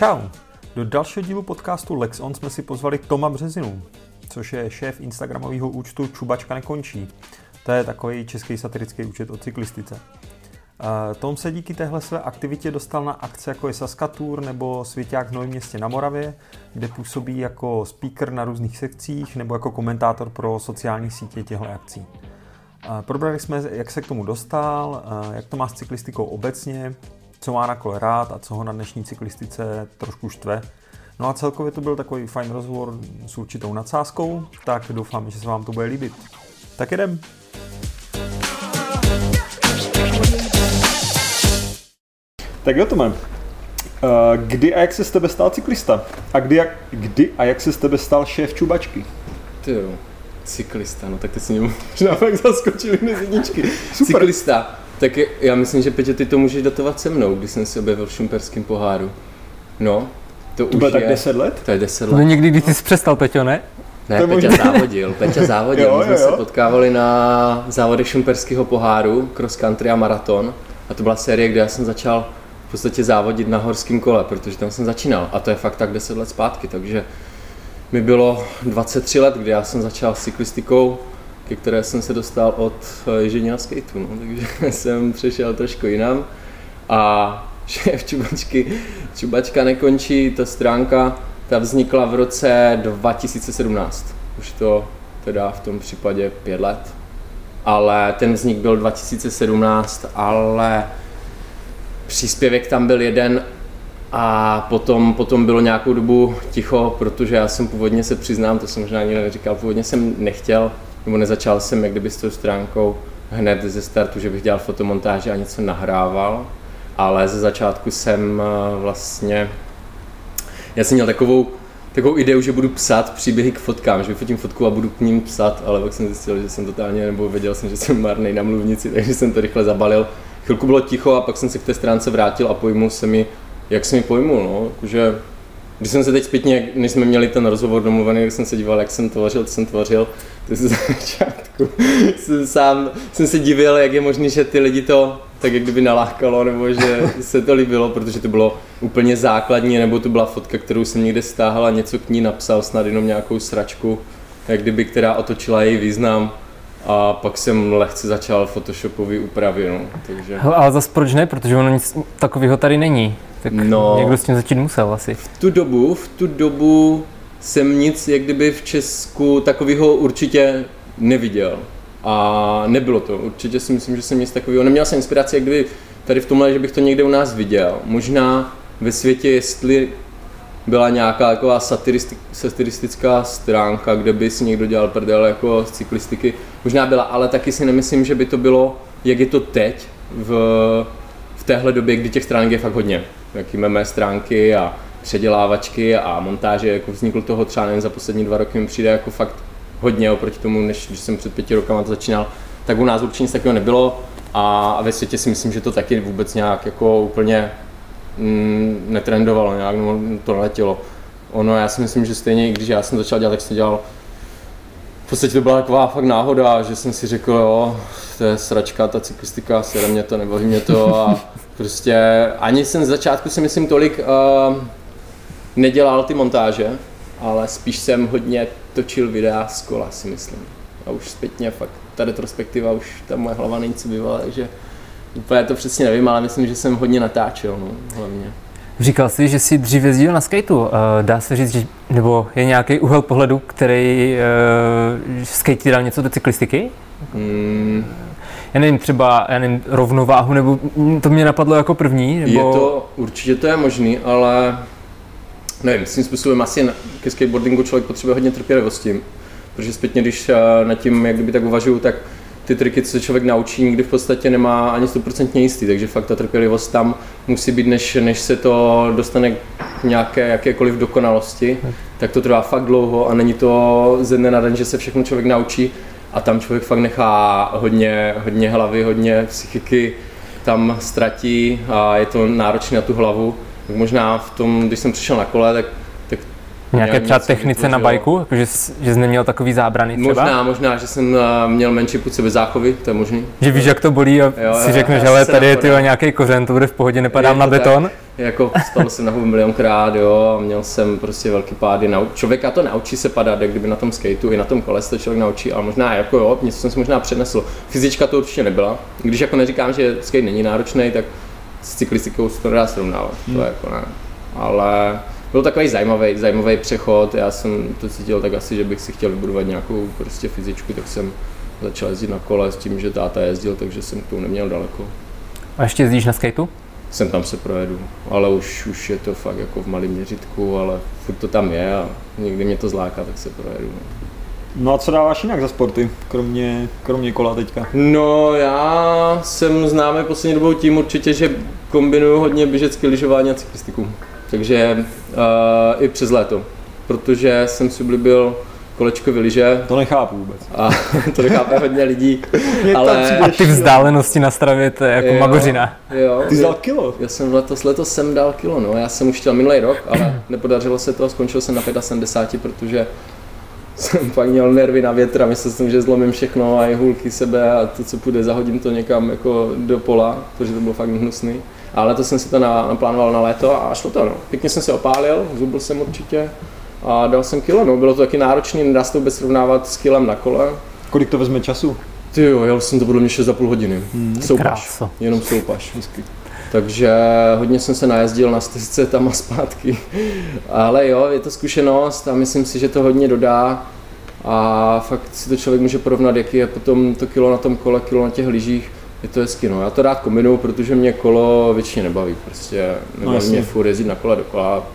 Čau! Do dalšího dílu podcastu LexOn jsme si pozvali Toma Březinu, což je šéf instagramového účtu Čubačka nekončí. To je takový český satirický účet o cyklistice. Tom se díky téhle své aktivitě dostal na akce jako je Saskatur nebo Svěťák v Novém městě na Moravě, kde působí jako speaker na různých sekcích nebo jako komentátor pro sociální sítě těchto akcí. Probrali jsme, jak se k tomu dostal, jak to má s cyklistikou obecně, co má na kole rád a co ho na dnešní cyklistice trošku štve. No a celkově to byl takový fajn rozhovor s určitou nadsázkou, tak doufám, že se vám to bude líbit. Tak jedem! Tak jo, Tome. Eh, kdy a jak se z tebe stal cyklista? A kdy, jak, kdy a jak se z tebe stal šéf čubačky? Ty jo, cyklista, no tak ty si mě možná fakt zaskočili mezi jedničky. Super. Cyklista, tak je, já myslím, že Petě, ty to můžeš datovat se mnou, když jsem se objevil v šumperském poháru. No, to, to už je... tak 10 let? To je 10 let. To někdy, když jsi přestal, Peťo, ne? Ne, to Peťa možná... závodil. Peťa závodil. jo, My jsme jo, jo. se potkávali na závodech šumperského poháru, cross country a maraton. A to byla série, kde já jsem začal v podstatě závodit na horském kole, protože tam jsem začínal. A to je fakt tak 10 let zpátky, takže mi bylo 23 let, kdy já jsem začal s cyklistikou, ke které jsem se dostal od eh, ježdění na skateu, no, takže jsem přešel trošku jinam. A šéf Čubačky, Čubačka nekončí, ta stránka, ta vznikla v roce 2017. Už to teda v tom případě pět let. Ale ten vznik byl 2017, ale příspěvek tam byl jeden a potom, potom bylo nějakou dobu ticho, protože já jsem původně se přiznám, to jsem možná ani neříkal, původně jsem nechtěl, nebo nezačal jsem jak kdyby s tou stránkou hned ze startu, že bych dělal fotomontáže a něco nahrával, ale ze začátku jsem eh, vlastně, já jsem měl takovou, takovou ideu, že budu psát příběhy k fotkám, že vyfotím fotku a budu k ním psat, ale pak jsem zjistil, že jsem totálně, nebo věděl jsem, že jsem marný na mluvnici, takže jsem to rychle zabalil. Chvilku bylo ticho a pak jsem se k té stránce vrátil a pojmul se mi, jak se mi pojmul, no, jakože když jsem se teď zpětně, než jsme měli ten rozhovor domluvený, když jsem se díval, jak jsem tvořil, co jsem tvořil, to ze začátku jsem sám jsem se divil, jak je možné, že ty lidi to tak jak kdyby nalákalo, nebo že se to líbilo, protože to bylo úplně základní, nebo to byla fotka, kterou jsem někde stáhl a něco k ní napsal, snad jenom nějakou sračku, jak kdyby, která otočila její význam. A pak jsem lehce začal Photoshopový úpravy, no, takže... Hele, ale zase proč ne, protože ono nic takového tady není. Tak no, někdo s tím začít musel asi. V tu dobu, v tu dobu jsem nic, jak kdyby v Česku takového určitě neviděl. A nebylo to. Určitě si myslím, že jsem nic takového. Neměl jsem inspiraci, jak kdyby tady v tomhle, že bych to někde u nás viděl. Možná ve světě, jestli byla nějaká taková satiristická stránka, kde by si někdo dělal prdel jako z cyklistiky. Možná byla, ale taky si nemyslím, že by to bylo, jak je to teď v, v téhle době, kdy těch stránek je fakt hodně. Jaký mé stránky a předělávačky a montáže, jako vzniklo toho třeba nejen za poslední dva roky mi přijde jako fakt hodně oproti tomu, než když jsem před pěti rokama to začínal, tak u nás určitě nic takového nebylo a ve světě si myslím, že to taky vůbec nějak jako úplně mm, netrendovalo, nějak no, to neletělo. Ono, já si myslím, že stejně, když já jsem začal dělat, tak jsem dělal v podstatě to byla taková fakt náhoda, že jsem si řekl, jo, to je sračka, ta cyklistika, sere mě to, nebaví mě to a prostě ani jsem z začátku si myslím tolik uh, nedělal ty montáže, ale spíš jsem hodně točil videa z kola, si myslím. A už zpětně fakt, ta retrospektiva, už ta moje hlava není co bývala, takže úplně to přesně nevím, ale myslím, že jsem hodně natáčel, no, hlavně. Říkal jsi, že jsi dřív jezdil na skateu. Eh, dá se říct, že, nebo je nějaký úhel pohledu, který uh, skate dal něco do cyklistiky? Mm. Já nevím, třeba já nevím, rovnováhu, nebo to mě napadlo jako první? Nebo... Je to, určitě to je možný, ale nevím, svým způsobem asi ke skateboardingu člověk potřebuje hodně trpělivosti, protože zpětně, když eh, nad tím jak kdyby tak uvažuju, tak ty triky, co se člověk naučí, nikdy v podstatě nemá ani 100% jistý, takže fakt ta trpělivost tam musí být, než, než se to dostane k nějaké jakékoliv dokonalosti, tak to trvá fakt dlouho a není to ze dne na den, že se všechno člověk naučí a tam člověk fakt nechá hodně, hodně hlavy, hodně psychiky, tam ztratí a je to náročné na tu hlavu. Tak možná v tom, když jsem přišel na kole, tak Nějaké třeba technice na bajku, že, že jsi neměl takový zábrany třeba? Možná, možná, že jsem eh, měl menší půd sebezáchovy, to je možný. Že víš, jak to bolí a jo, si řekneš, že tady je tyhle nějaký kořen, to bude v pohodě, nepadám na beton. Tak, jako spadl jsem na hubu milionkrát, jo, a měl jsem prostě velký pády. Nau... Člověka to naučí se padat, jak kdyby na tom skateu, i na tom kole se to člověk naučí, ale možná jako jo, něco jsem si možná přenesl. Fyzička to určitě nebyla. Když jako neříkám, že skate není náročný, tak s cyklistikou se to nedá srovnávat, hmm. to jako ne. Ale byl takový zajímavý, zajímavý přechod. Já jsem to cítil tak asi, že bych si chtěl vybudovat nějakou prostě fyzičku, tak jsem začal jezdit na kole s tím, že táta jezdil, takže jsem k tomu neměl daleko. A ještě jezdíš na skateu? Jsem tam se projedu, ale už, už je to fakt jako v malém měřitku, ale furt to tam je a někdy mě to zláká, tak se projedu. No a co dáváš jinak za sporty, kromě, kromě kola teďka? No já jsem známý poslední dobou tím určitě, že kombinuju hodně běžecké lyžování a cyklistiku. Takže uh, i přes léto, protože jsem si oblíbil kolečko vyliže. To nechápu vůbec. A to nechápe hodně lidí. ale... A ty vzdálenosti na stravě, to je jako jo, magořina. Jo, ty jsi dal kilo? Já jsem letos, letos jsem dal kilo, no. Já jsem už chtěl minulý rok, ale nepodařilo se to, skončil jsem na 75, protože jsem pak měl nervy na větra, myslel jsem, že zlomím všechno a i hulky sebe a to, co půjde, zahodím to někam jako do pola, protože to bylo fakt hnusný. Ale to jsem si to naplánoval na léto a šlo to, no. Pěkně jsem se opálil, zubil jsem určitě a dal jsem kilo, no. Bylo to taky náročné, nedá se to vůbec srovnávat s kilem na kole. Kolik to vezme času? Ty jo, jel jsem to podle mě 6,5 hodiny. Hmm, soupaš. Krása. Jenom soupaš. Hezky. Takže hodně jsem se najezdil na stezce tam a zpátky. Ale jo, je to zkušenost a myslím si, že to hodně dodá. A fakt si to člověk může porovnat, jaký je potom to kilo na tom kole, kilo na těch lyžích je to hezky, no. Já to rád kombinuju, protože mě kolo většině nebaví. Prostě nebaví no, mě furt jezdit na kole dokola,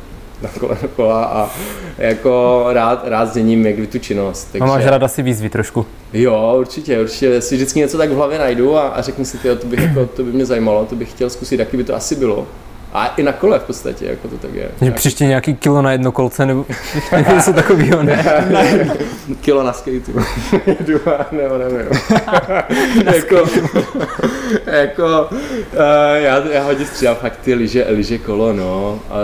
na kole dokola a jako rád, rád zděním jak tu činnost. Takže... A máš rád asi výzvy trošku? Jo, určitě, určitě. Si vždycky něco tak v hlavě najdu a, a řeknu si, tyjo, to, bych, jako, to by mě zajímalo, to bych chtěl zkusit, jaký by to asi bylo. A i na kole v podstatě, jako to tak je. Že příště nějaký kilo na jedno kolce nebo něco takového, ne? ne? kilo na skateu. Jedu nebo nevím. jako, jako uh, já, já hodně střídám fakt ty liže, liže kolo, no. A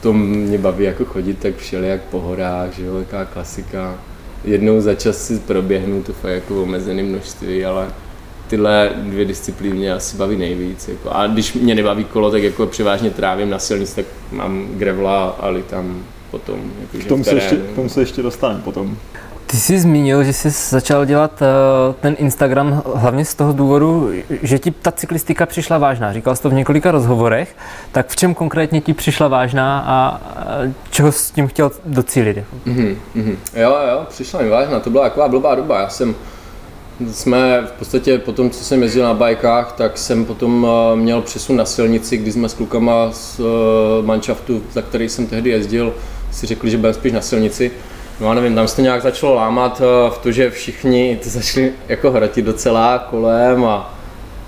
to mě baví jako chodit tak jak po horách, že jo, taková klasika. Jednou za čas si proběhnu to fakt jako omezené množství, ale tyhle dvě disciplíny mě asi baví nejvíc. Jako. A když mě nebaví kolo, tak jako převážně trávím na silnici, tak mám grevla a tam potom. Jako, k, tomu se ještě, k tomu se ještě dostaneme potom. Ty jsi zmínil, že jsi začal dělat uh, ten Instagram hlavně z toho důvodu, že ti ta cyklistika přišla vážná. Říkal jsi to v několika rozhovorech. Tak v čem konkrétně ti přišla vážná a uh, čeho s tím chtěl docílit? Mm-hmm. Jo, jo, přišla mi vážná. To byla taková blbá doba. Já jsem jsme v podstatě po tom, co jsem jezdil na bajkách, tak jsem potom eh, měl přesun na silnici, kdy jsme s klukama z eh, manšaftu, za který jsem tehdy jezdil, si řekli, že budeme spíš na silnici. No a nevím, tam se to nějak začalo lámat eh, v to, že všichni to začali jako hrotit docela kolem a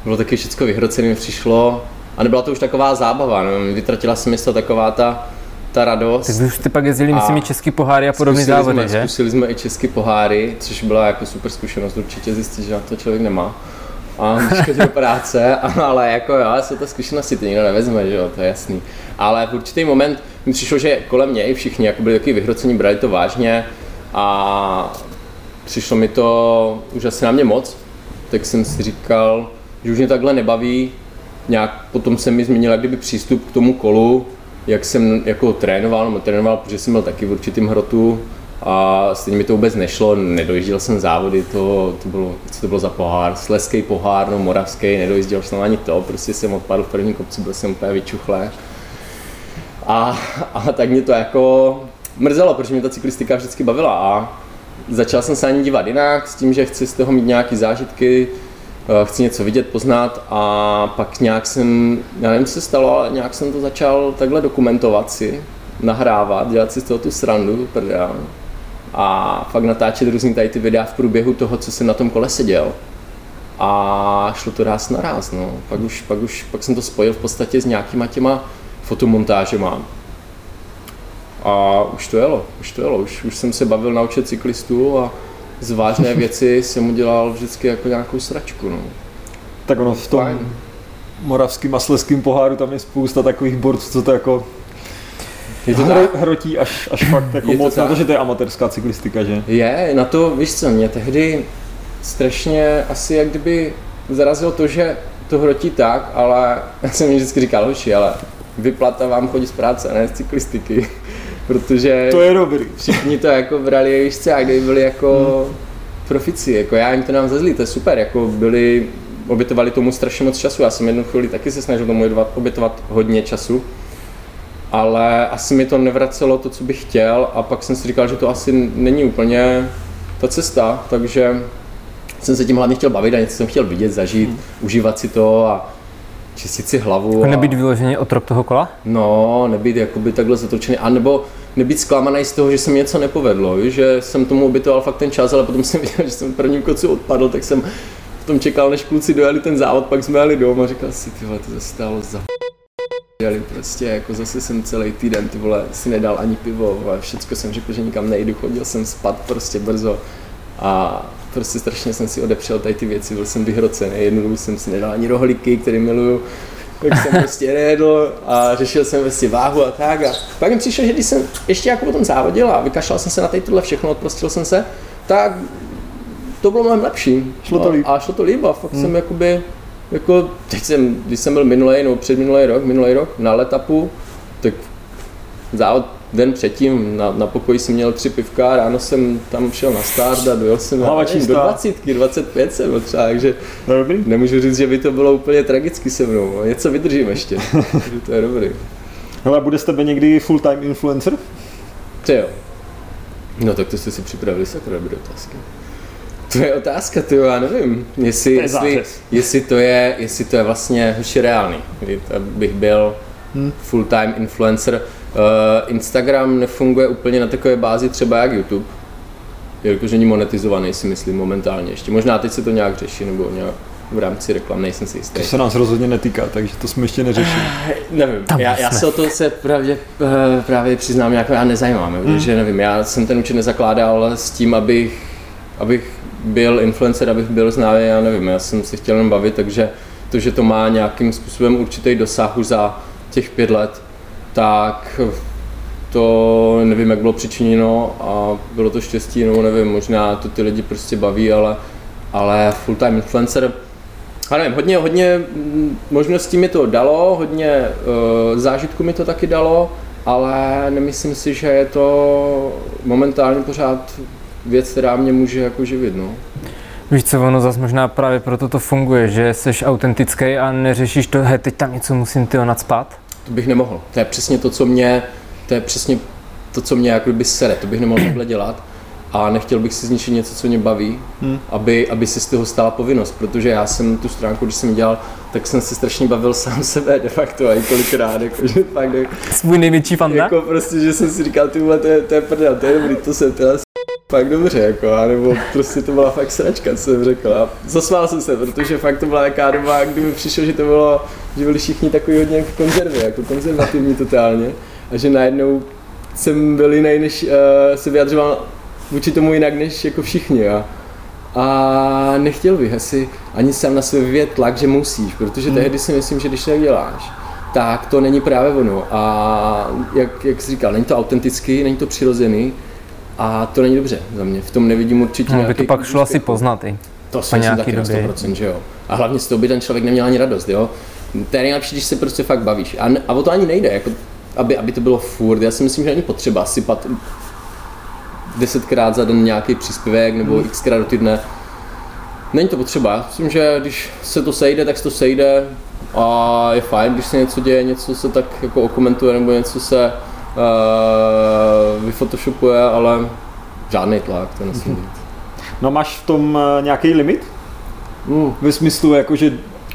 bylo taky všechno vyhrocené, přišlo. A nebyla to už taková zábava, no, vytratila se mi to taková ta, ta radost. Tak už ty pak jezdili, myslím, i český poháry a podobné závody, jsme, že? Zkusili jsme i český poháry, což byla jako super zkušenost, určitě zjistit, že na to člověk nemá. A když do práce, ale jako jo, jsou to zkušenosti, ty nikdo nevezme, že jo, to je jasný. Ale v určitý moment mi přišlo, že kolem mě i všichni jako byli taky vyhrocení, brali to vážně a přišlo mi to už asi na mě moc, tak jsem si říkal, že už mě takhle nebaví, nějak potom se mi změnil jak kdyby přístup k tomu kolu, jak jsem jako trénoval, nebo trénoval, protože jsem byl taky v určitým hrotu a stejně mi to vůbec nešlo, nedojížděl jsem závody, to, to bylo, co to bylo za pohár, sleský pohár, no moravský, nedojížděl jsem ani to, prostě jsem odpadl v první kopci, byl jsem úplně vyčuchlé. A, a tak mě to jako mrzelo, protože mě ta cyklistika vždycky bavila a začal jsem se ani dívat jinak s tím, že chci z toho mít nějaké zážitky, chci něco vidět, poznat a pak nějak jsem, já nevím, co se stalo, ale nějak jsem to začal takhle dokumentovat si, nahrávat, dělat si z toho tu srandu, prdel. A fakt natáčet různý tady ty videa v průběhu toho, co jsem na tom kole seděl. A šlo to ráz na ráz, no. Pak už, pak už, pak jsem to spojil v podstatě s nějakýma těma fotomontážema. A už to jelo, už to jelo, už, už jsem se bavil naučit cyklistů a z vážné věci jsem udělal vždycky jako nějakou sračku. No. Tak ono v tom Fine. moravským a sleským poháru tam je spousta takových borců, co to jako Je to tak? hrotí až, až fakt jako je moc to na to, že to je amatérská cyklistika, že? Je, na to, víš co, mě tehdy strašně asi jak kdyby zarazilo to, že to hrotí tak, ale já jsem mi vždycky říkal, hoši, ale vyplata vám chodí z práce, ne z cyklistiky. Protože to je dobrý. všichni to jako brali, víš co, jak kdyby byli jako hmm. profici, jako já jim to nám zazlí, to je super, jako byli, obětovali tomu strašně moc času, já jsem jednu chvíli taky se snažil tomu obětovat hodně času, ale asi mi to nevracelo to, co bych chtěl a pak jsem si říkal, že to asi není úplně ta cesta, takže jsem se tím hlavně chtěl bavit a něco jsem chtěl vidět, zažít, hmm. užívat si to a čistit si hlavu. A nebýt vyloženě otrok toho kola? No, nebýt jakoby takhle zatočený, anebo nebýt zklamaný z toho, že se mi něco nepovedlo, že jsem tomu obětoval fakt ten čas, ale potom jsem viděl, že jsem v prvním kocu odpadl, tak jsem v tom čekal, než kluci dojeli ten závod, pak jsme jeli domů a říkal si, ty vole, to zase stálo za jeli prostě, jako zase jsem celý týden, ty vole, si nedal ani pivo, ale všecko jsem řekl, že nikam nejdu, chodil jsem spát prostě brzo a prostě strašně jsem si odepřel tady ty věci, byl jsem vyhrocený, jednu dobu jsem si nedal ani rohlíky, který miluju, tak jsem prostě nejedl a řešil jsem vlastně váhu a tak. A pak mi přišlo, že když jsem ještě jako potom závodil a vykašlal jsem se na tady tohle všechno, odprostil jsem se, tak to bylo mnohem lepší. Šlo to líp. A šlo to líp a fakt hmm. jsem jakoby, jako, teď jsem, když jsem byl minulý, no před minulý rok, minulý rok na letapu, tak závod den předtím na, na pokoji jsem měl tři pivka, ráno jsem tam šel na start a dojel jsem na, do 20, 25 jsem byl třeba, takže dobrý. nemůžu říct, že by to bylo úplně tragicky se mnou, něco vydržím ještě, to je dobrý. Hele, bude z tebe někdy full-time influencer? Ty jo. No tak to jste si připravili sakra dobré otázky. To je otázka, ty já nevím, jestli, to jestli, jestli, to je, jestli to je vlastně hoši reálný, bych byl hmm. full-time influencer. Uh, Instagram nefunguje úplně na takové bázi třeba jak YouTube, jelikož není monetizovaný, si myslím momentálně ještě. Možná teď se to nějak řeší, nebo nějak v rámci reklam, nejsem si jistý. To se nás rozhodně netýká, takže to jsme ještě neřešili. Uh, nevím, já, já se o to se právě, uh, právě přiznám, jako já nezajímám, hmm. že nevím, já jsem ten účet nezakládal s tím, abych, abych byl influencer, abych byl známý, já nevím, já jsem si chtěl jenom bavit, takže to, že to má nějakým způsobem určitý dosah už za těch pět let, tak to nevím, jak bylo přičiněno a bylo to štěstí, nebo nevím, možná to ty lidi prostě baví, ale, ale full-time influencer, a nevím, hodně, hodně možností mi to dalo, hodně uh, zážitku mi to taky dalo, ale nemyslím si, že je to momentálně pořád věc, která mě může jako živit. No. Víš co, ono zase možná právě proto to funguje, že jsi autentický a neřešíš to, hej, teď tam něco musím ty nadspat? To bych nemohl. To je přesně to, co mě, to je přesně to, co mě jako by sere. To bych nemohl takhle dělat a nechtěl bych si zničit něco, co mě baví, hmm. aby, aby si z toho stala povinnost, protože já jsem tu stránku, když jsem dělal, tak jsem si strašně bavil sám sebe de facto a kolikrát, jako, že fakt, ne, Svůj největší fan, Jako prostě, že jsem si říkal, ty vole, to je, to je prdel, to je dobrý, to jsem teda fakt dobře, jako, nebo prostě to byla fakt sračka, co jsem řekl. A zasmál jsem se, protože fakt to byla taková doba, kdy mi přišlo, že to bylo, že byli všichni takový hodně jako konzervy, jako konzervativní totálně. A že najednou jsem byl jiný, než uh, se vyjadřoval vůči tomu jinak, než jako všichni. A, a nechtěl bych asi ani sám na sebe vyvět tlak, že musíš, protože hmm. tehdy si myslím, že když to děláš, tak to není právě ono. A jak, jak jsi říkal, není to autentický, není to přirozený, a to není dobře za mě. V tom nevidím určitě no, by to pak šlo asi poznat i. To si myslím taky době. na 100%, že jo. A hlavně z toho by ten člověk neměl ani radost, jo. To je nejlepší, když se prostě fakt bavíš. A, a o to ani nejde, jako, aby, aby to bylo furt. Já si myslím, že není potřeba sypat desetkrát za den nějaký příspěvek nebo hmm. xkrát do týdne. Není to potřeba. Myslím, že když se to sejde, tak se to sejde a je fajn, když se něco děje, něco se tak jako okomentuje nebo něco se uh, vyphotoshopuje, ale žádný tlak, to nesmí mhm. být. No máš v tom uh, nějaký limit? Mm. Ve smyslu, jakože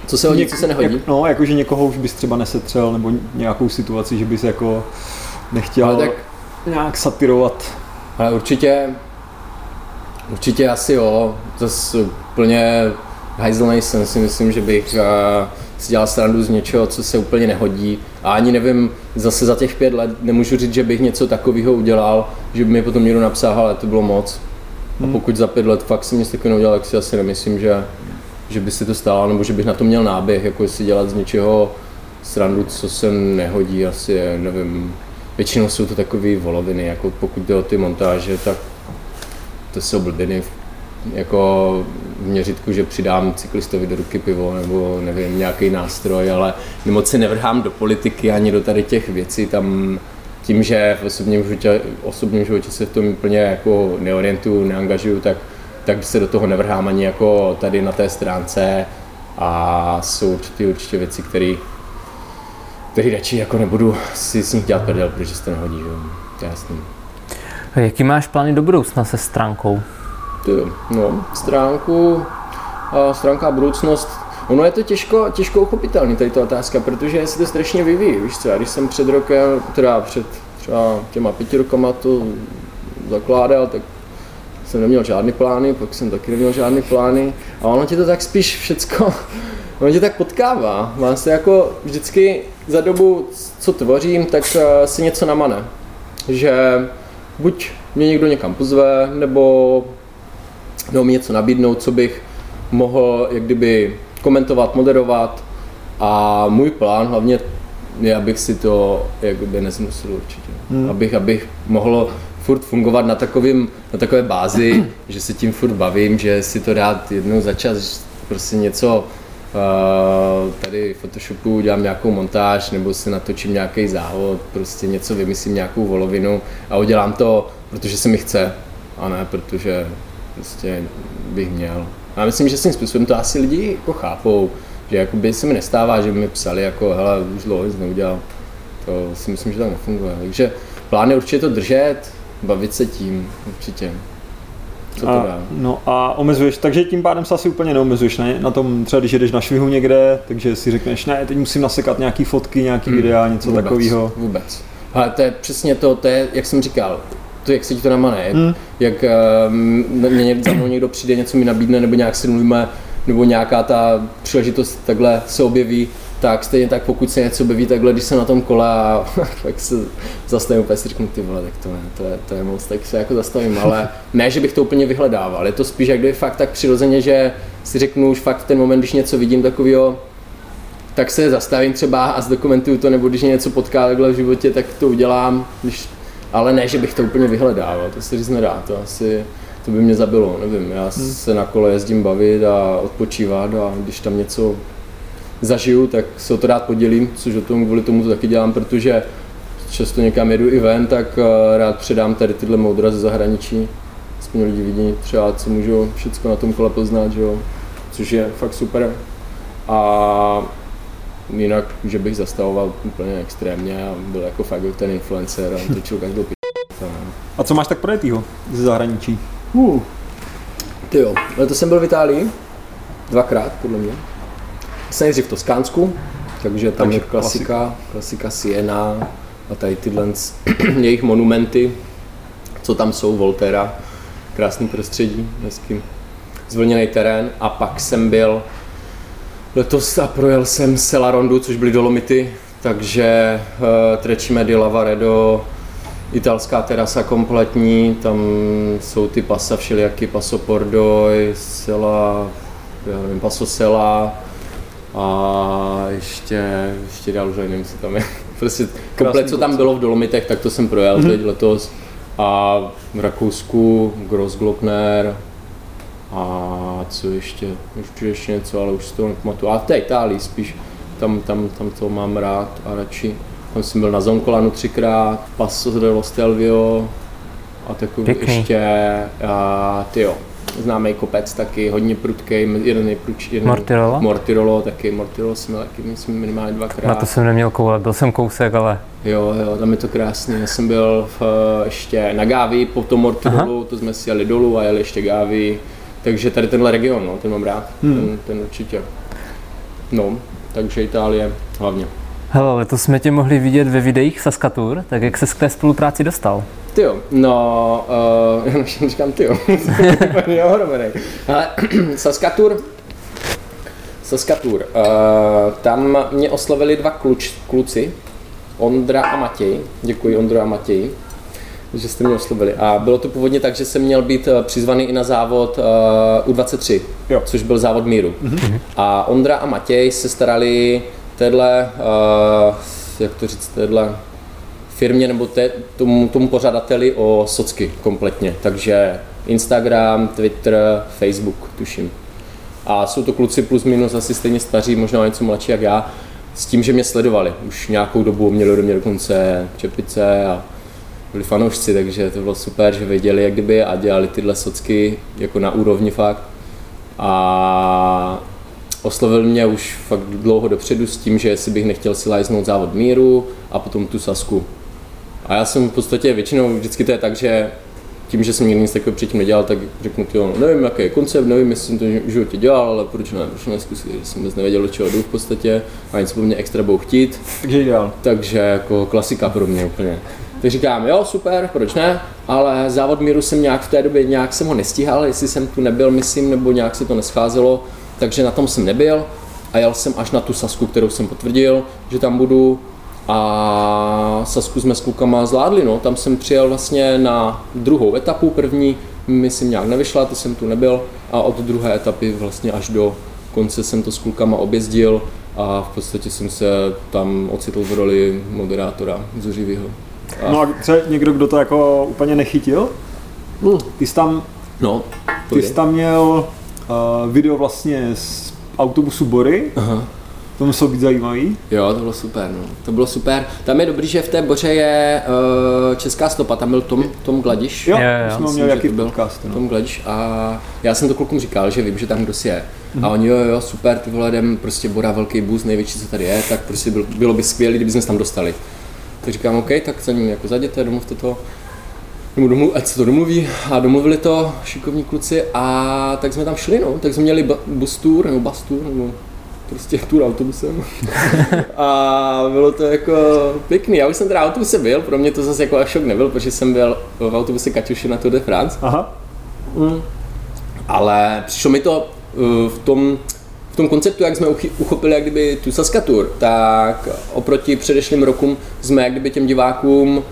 co se hodí, něk- co se nehodí? Jak, no, jakože někoho už bys třeba nesetřel, nebo nějakou situaci, že bys jako nechtěl ale tak, nějak satirovat. Ale určitě, určitě asi jo. Zase úplně hajzl nejsem, si myslím, že bych uh, si dělal srandu z něčeho, co se úplně nehodí. A ani nevím, zase za těch pět let nemůžu říct, že bych něco takového udělal, že by mi potom někdo napsal, ale to bylo moc. A hmm. pokud za pět let fakt jsem něco takového udělal, tak si asi nemyslím, že, že by se to stalo, nebo že bych na to měl náběh, jako si dělat z něčeho srandu, co se nehodí, asi nevím. většinou jsou to takové voloviny, jako pokud jde o ty montáže, tak to jsou blbiny jako měřitku, že přidám cyklistovi do ruky pivo nebo nevím, nějaký nástroj, ale moc se nevrhám do politiky ani do tady těch věcí, tam tím, že v osobním životě, osobním životě se v tom úplně jako neorientuju, neangažuju, tak, tak se do toho nevrhám ani jako tady na té stránce a jsou určitě, určitě věci, které který radši jako nebudu si s nich dělat prdel, protože se to nehodí, že? to je jasný. Jaký máš plány do budoucna se stránkou? Ty, no, stránku, a stránka budoucnost, ono je to těžko, těžko uchopitelný, tady ta otázka, protože se to strašně vyvíjí, víš co, když jsem před rokem, teda před třeba těma pěti rokama to zakládal, tak jsem neměl žádný plány, pak jsem taky neměl žádný plány a ono tě to tak spíš všecko, ono tě tak potkává. Mám se jako vždycky za dobu, co tvořím, tak eh, si něco namane. Že buď mě někdo někam pozve, nebo, nebo mi něco nabídnout, co bych mohl jak kdyby komentovat, moderovat a můj plán hlavně je, abych si to jakoby neznusil určitě. Hmm. Abych, abych mohl furt fungovat na, takovým, na takové bázi, že se tím furt bavím, že si to dát jednou za čas, prostě něco uh, tady v Photoshopu udělám nějakou montáž nebo si natočím nějaký závod, prostě něco vymyslím, nějakou volovinu a udělám to, protože se mi chce a ne protože prostě bych měl. A myslím, že s tím způsobem to asi lidi jako chápou, že jakoby se mi nestává, že by mi psali jako, hele, už dlouho nic neudělal. To si myslím, že tak nefunguje. Takže plán je určitě to držet, bavit se tím, určitě. Co to a, dá? No a omezuješ, takže tím pádem se asi úplně neomezuješ, ne? Na tom třeba, když jdeš na švihu někde, takže si řekneš, ne, teď musím nasekat nějaký fotky, nějaký hmm, videa, něco vůbec, takového. Vůbec. Ale to je přesně to, to je, jak jsem říkal, to, jak se ti to namane, hmm. jak uh, mě za mnou někdo přijde, něco mi nabídne, nebo nějak si mluvíme, nebo nějaká ta příležitost takhle se objeví, tak stejně tak pokud se něco objeví takhle, když jsem na tom kole a tak se zastavím úplně si řeknu, ty vole, tak to je, to je, to je moc, tak se jako zastavím, ale ne, že bych to úplně vyhledával, je to spíš jak kdyby fakt tak přirozeně, že si řeknu už fakt v ten moment, když něco vidím takového, tak se zastavím třeba a zdokumentuju to, nebo když mě něco potká takhle v životě, tak to udělám, když, ale ne, že bych to úplně vyhledával, to se říct nedá, to asi, to by mě zabilo, nevím, já hmm. se na kole jezdím bavit a odpočívat a když tam něco zažiju, tak se o to rád podělím, což o tom kvůli tomu to taky dělám, protože často někam jedu i ven, tak eh, rád předám tady tyhle moudra ze zahraničí. Aspoň lidi vidí třeba, co můžu všechno na tom kole poznat, že jo? což je fakt super. A jinak, že bych zastavoval úplně extrémně a byl jako fakt ten influencer a točil každou p***. A co máš tak projetýho ze zahraničí? Uh. Ty jo, to jsem byl v Itálii, dvakrát podle mě. Jsem nejdřív v Toskánsku, takže tam takže je klasika, klasika, klasika Siena a tady tyhle jejich monumenty, co tam jsou, Voltera, krásný prostředí, hezký zvlněný terén a pak jsem byl letos a projel jsem Sela Rondu, což byly Dolomity, takže uh, Trecime di Lavaredo, italská terasa kompletní, tam jsou ty pasa všelijaký, Paso Pordoi, Sela, já nevím, Paso Sela, a ještě, ještě dál už nevím, co tam je. Prostě komplet, co tam bylo v Dolomitech, tak to jsem projel mm-hmm. teď letos. A v Rakousku Grossglockner a co ještě, ještě ještě něco, ale už si to nepamatuju. A v té Itálii spíš, tam, tam, tam to mám rád a radši. Tam jsem byl na Zonkolanu třikrát, Passo dello Stelvio a takový Pěkný. ještě, a tyjo, známý kopec taky, hodně prudký, jeden nejprudší, jeden Mortirolo? Mortirolo taky, Mortirolo jsem měl taky, myslím, minimálně dvakrát. Na to jsem neměl koule, byl jsem kousek, ale... Jo, jo, tam je to krásný, já jsem byl v, ještě na Gávi, po tom Mortirolu, Aha. to jsme si jeli dolů a jeli ještě Gávi, takže tady tenhle region, no, ten mám rád, hmm. ten, ten určitě. No, takže Itálie hlavně. Hele, letos jsme tě mohli vidět ve videích Saskatur, tak jak se k té spolupráci dostal? Ty jo, no, uh, já říkám ty jo, Ale Saskatur, Saskatur, uh, tam mě oslovili dva kluč, kluci, Ondra a Matěj, děkuji Ondra a Matěj, že jste mě oslovili. A bylo to původně tak, že jsem měl být eh, přizvaný i na závod uh, U23, jo. což byl závod míru. Mm-hmm. A Ondra a Matěj se starali téhle, uh, jak to říct, téhle firmě nebo te, tomu, tomu pořadateli o socky kompletně. Takže Instagram, Twitter, Facebook, tuším. A jsou to kluci plus minus asi stejně staří, možná něco mladší jak já, s tím, že mě sledovali. Už nějakou dobu měli do mě dokonce čepice a byli fanoušci, takže to bylo super, že věděli jak kdyby a dělali tyhle socky jako na úrovni fakt. A oslovil mě už fakt dlouho dopředu s tím, že jestli bych nechtěl si lajznout závod míru a potom tu sasku. A já jsem v podstatě většinou, vždycky to je tak, že tím, že jsem nikdy nic takového předtím nedělal, tak řeknu, jo, nevím, jaký je koncept, nevím, jestli jsem to v životě dělal, ale proč ne, proč neskusit, jsem vůbec nevěděl, do čeho jdu v podstatě a nic po mně extra budou chtít. Takže ideál. Takže jako klasika pro mě úplně. Tak říkám, jo, super, proč ne, ale závod míru jsem nějak v té době, nějak jsem ho nestíhal, jestli jsem tu nebyl, myslím, nebo nějak se to nescházelo, takže na tom jsem nebyl a jel jsem až na tu Sasku, kterou jsem potvrdil, že tam budu a Sasku jsme s klukama zvládli, no. tam jsem přijel vlastně na druhou etapu, první myslím nějak nevyšla, to jsem tu nebyl a od druhé etapy vlastně až do konce jsem to s klukama objezdil a v podstatě jsem se tam ocitl v roli moderátora zuřivýho. A... No a třeba někdo, kdo to jako úplně nechytil? Uh. Ty jsi tam, no, ty jsi tam měl uh, video vlastně z autobusu Bory. Aha. To muselo být zajímavý. Jo, to bylo super, no. To bylo super. Tam je dobrý, že v té Boře je uh, česká stopa, tam byl Tom, Tom Gladiš. Jo, jo, jo. jsme měli jaký podcast. No. Tom Gladiš a já jsem to klukům říkal, že vím, že tam kdo si je. Mm-hmm. A oni, jo, jo, super, ty vole, jdem, prostě Bora, velký bus, největší, co tady je, tak prostě bylo, bylo by skvělé, kdyby jsme tam dostali. Tak říkám, OK, tak za ním jako zajděte, domluvte to nebo domluv, ať se to domluví a domluvili to šikovní kluci a tak jsme tam šli, no, tak jsme měli bus tour, nebo bus tour, nebo prostě tour autobusem. a bylo to jako pěkný. Já už jsem teda autobuse byl, pro mě to zase jako šok nebyl, protože jsem byl v autobuse Kaťuši na Tour de France. Aha. Mm. Ale přišlo mi to uh, v tom, tom konceptu, jak jsme uchopili jak kdyby tu Saskatour, tak oproti předešlým rokům jsme jak kdyby těm divákům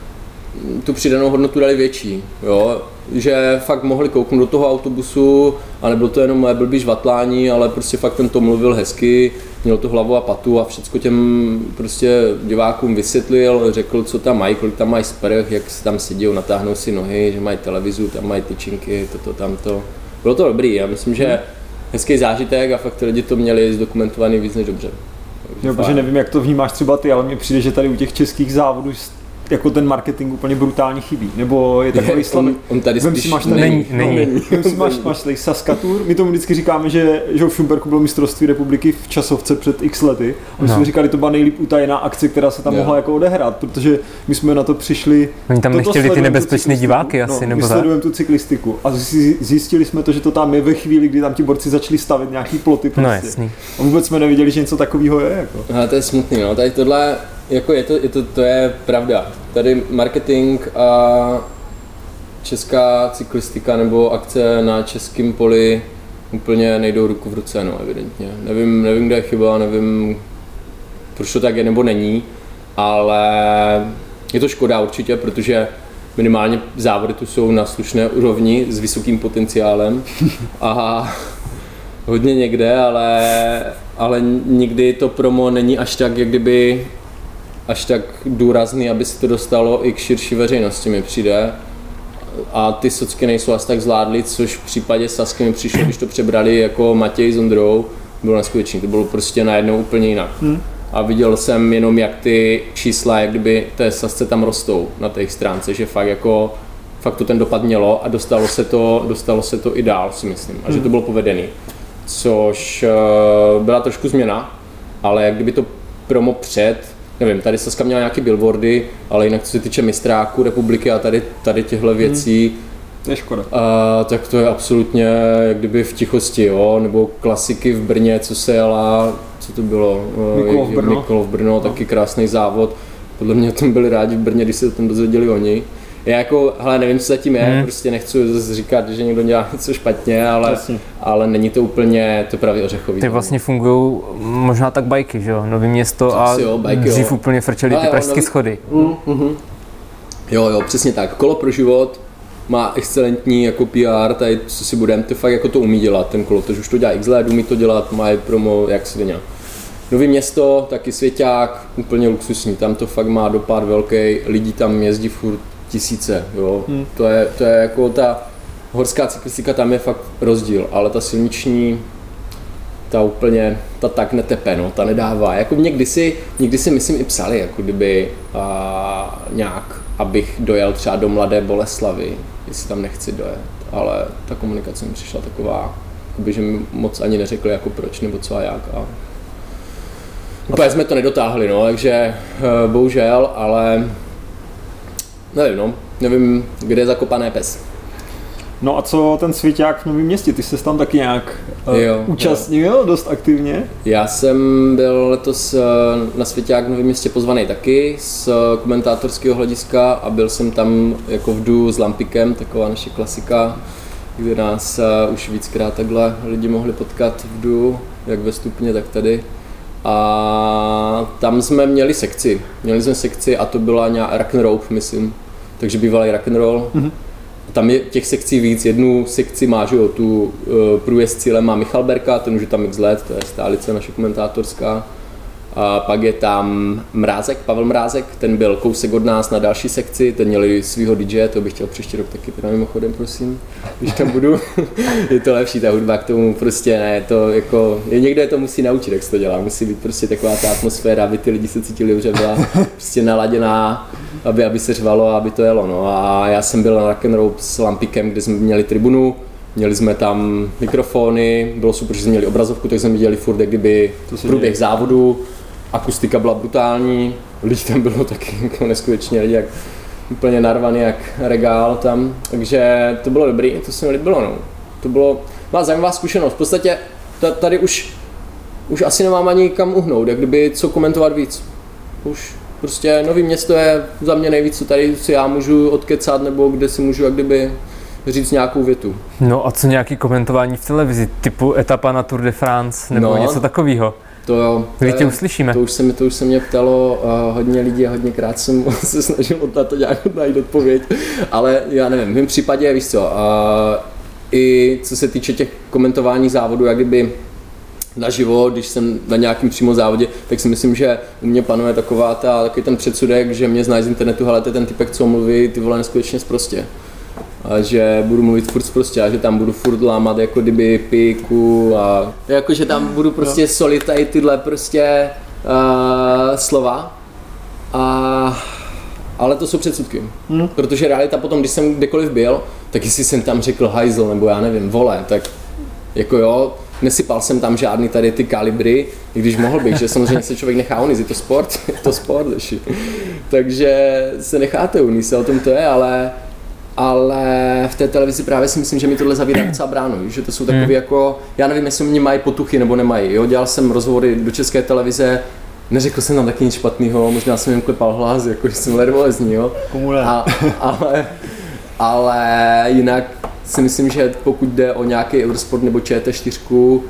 tu přidanou hodnotu dali větší. Jo? Že fakt mohli kouknout do toho autobusu a nebylo to jenom moje blbý žvatlání, ale prostě fakt ten to mluvil hezky, měl to hlavu a patu a všechno těm prostě divákům vysvětlil, řekl, co tam mají, kolik tam mají sprch, jak se tam sedí, natáhnou si nohy, že mají televizu, tam mají tyčinky, toto, tamto. Bylo to dobrý, já myslím, že hezký zážitek a fakt ty lidi to měli zdokumentovaný víc než dobře. Jo, protože nevím, jak to vnímáš třeba ty, ale mně přijde, že tady u těch českých závodů jako ten marketing úplně brutálně chybí, nebo je takový slabý. On, on tady spíš si máš tady, není, není. není. Vem si máš, máš tady Saskatur, my tomu vždycky říkáme, že, že v Šumperku bylo mistrovství republiky v časovce před x lety a my no. jsme říkali, to byla nejlíp utajená akce, která se tam yeah. mohla jako odehrát, protože my jsme na to přišli. Oni tam nechtěli ty nebezpečné diváky asi, no, nebo my sledujeme tu cyklistiku a zjistili jsme to, že to tam je ve chvíli, kdy tam ti borci začali stavit nějaký ploty. No, prostě. No jasný. A vůbec jsme nevěděli, že něco takového je. Jako. A to je smutný, no. Tady tohle jako je to, je to, to je pravda. Tady marketing a česká cyklistika nebo akce na českém poli úplně nejdou ruku v ruce, no, evidentně. Nevím, nevím, kde je chyba, nevím, proč to tak je nebo není, ale je to škoda určitě, protože minimálně závody tu jsou na slušné úrovni s vysokým potenciálem a hodně někde, ale, ale nikdy to promo není až tak, jak kdyby až tak důrazný, aby se to dostalo i k širší veřejnosti, mi přijde. A ty socky nejsou asi tak zvládly, což v případě Sasky mi přišlo, když to přebrali jako Matěj s Ondrou, bylo neskutečný, to bylo prostě najednou úplně jinak. Hmm. A viděl jsem jenom, jak ty čísla, jak kdyby té sasce tam rostou na té stránce, že fakt jako fakt to ten dopad mělo a dostalo se to, dostalo se to i dál, si myslím. A že to hmm. bylo povedený. Což uh, byla trošku změna, ale jak kdyby to promo před nevím, tady Saska měla nějaké billboardy, ale jinak co se týče mistráku republiky a tady, tady těchto věcí, hmm. Je škoda. A, tak to je absolutně jak kdyby v tichosti, jo, nebo klasiky v Brně, co se jela, co to bylo? Mikulov Brno. Mikulov Brno, no. taky krásný závod. Podle mě tam byli rádi v Brně, když se o tom dozvěděli oni. Já jako, hele, nevím, co zatím je, hmm. prostě nechci zase říkat, že někdo dělá něco špatně, ale, ale není to úplně to pravý ořechový. Ty vlastně fungují možná tak bajky, že jo? Nový město to a jo, bajky, dřív jo. úplně frčeli ty pražské schody. Mm, mm-hmm. Jo, jo, přesně tak. Kolo pro život má excelentní jako PR, tady co si budeme, to fakt jako to umí dělat, ten kolo, takže už to dělá x let, umí to dělat, má promo, jak se dělá. Nový město, taky svěťák, úplně luxusní, tam to fakt má dopad velký, lidí tam jezdí furt tisíce, jo. Hmm. To, je, to je jako ta horská cyklistika, tam je fakt rozdíl, ale ta silniční, ta úplně, ta tak netepe, no, ta nedává. Jako někdy si, někdy si myslím i psali, jako kdyby a, nějak, abych dojel třeba do Mladé Boleslavy, jestli tam nechci dojet, ale ta komunikace mi přišla taková, jakoby, že mi moc ani neřekli jako proč nebo co a jak a Úplně jsme to nedotáhli, no, takže eh, bohužel, ale nevím, no, nevím, kde je zakopané pes. No a co ten svěťák v Novém městě? Ty jsi tam taky nějak uh, jo, účastnil jo. dost aktivně? Já jsem byl letos uh, na svěťák v Novém městě pozvaný taky z komentátorského hlediska a byl jsem tam jako vdu s Lampikem, taková naše klasika, kde nás uh, už víckrát takhle lidi mohli potkat vdu, jak ve stupně, tak tady. A tam jsme měli sekci. Měli jsme sekci a to byla nějaká rock'n'roll, myslím. Takže bývalý rock'n'roll. Mm-hmm. Tam je těch sekcí víc. Jednu sekci má, že jo, tu uh, průjezd cílem má Michal Berka, ten už je tam x let, to je stálice naše komentátorská. A pak je tam Mrázek, Pavel Mrázek, ten byl kousek od nás na další sekci, ten měli svého DJ, to bych chtěl příští rok taky teda mimochodem, prosím, když tam budu. je to lepší, ta hudba k tomu prostě ne, to jako, je někde to musí naučit, jak se to dělá, musí být prostě taková ta atmosféra, aby ty lidi se cítili dobře, byla prostě naladěná, aby, aby se řvalo a aby to jelo, no. A já jsem byl na rock'n'roll s Lampikem, kde jsme měli tribunu, Měli jsme tam mikrofony, bylo super, že jsme měli obrazovku, tak jsme viděli furt jak kdyby průběh závodu akustika byla brutální, lidí tam bylo taky jako neskutečně lidi, jak úplně narvaný jak regál tam, takže to bylo dobrý, to se mi líbilo, no. To bylo, byla zajímavá zkušenost, v podstatě tady už, už asi nemám ani kam uhnout, jak kdyby co komentovat víc. Už prostě nový město je za mě nejvíc, co tady si já můžu odkecat, nebo kde si můžu jak kdyby říct nějakou větu. No a co nějaký komentování v televizi, typu etapa na Tour de France nebo no, něco takového? To jo. Kdy tě uslyšíme? To už se mi, to už se mě ptalo uh, hodně lidí a hodněkrát jsem se snažil od na to nějak najít odpověď, ale já nevím, v mém případě, víš co, uh, i co se týče těch komentování závodu, jak kdyby naživo, když jsem na nějakém přímo závodě, tak si myslím, že u mě panuje taková ta, takový ten předsudek, že mě znají z internetu, ale to je ten typek, co mluví, ty vole neskutečně zprostě a že budu mluvit furt prostě a že tam budu furt lámat jako kdyby piku a jako, že tam budu prostě no. solit tady tyhle prostě uh, slova a ale to jsou předsudky. Hmm. Protože realita potom, když jsem kdekoliv byl, tak jestli jsem tam řekl hajzl nebo já nevím, vole, tak jako jo, nesypal jsem tam žádný tady ty kalibry, i když mohl bych, že samozřejmě se člověk nechá uníst, je to sport, je to sport, leši. Takže se necháte uníst, o tom to je, ale ale v té televizi právě si myslím, že mi tohle zavírá docela bránu, že to jsou takové hmm. jako, já nevím, jestli mě mají potuchy nebo nemají, jo, dělal jsem rozhovory do české televize, neřekl jsem tam taky nic špatného, možná jsem jim klepal hlas, jako že jsem nervózní, jo. A, ale, ale jinak si myslím, že pokud jde o nějaký Eurosport nebo ČT4,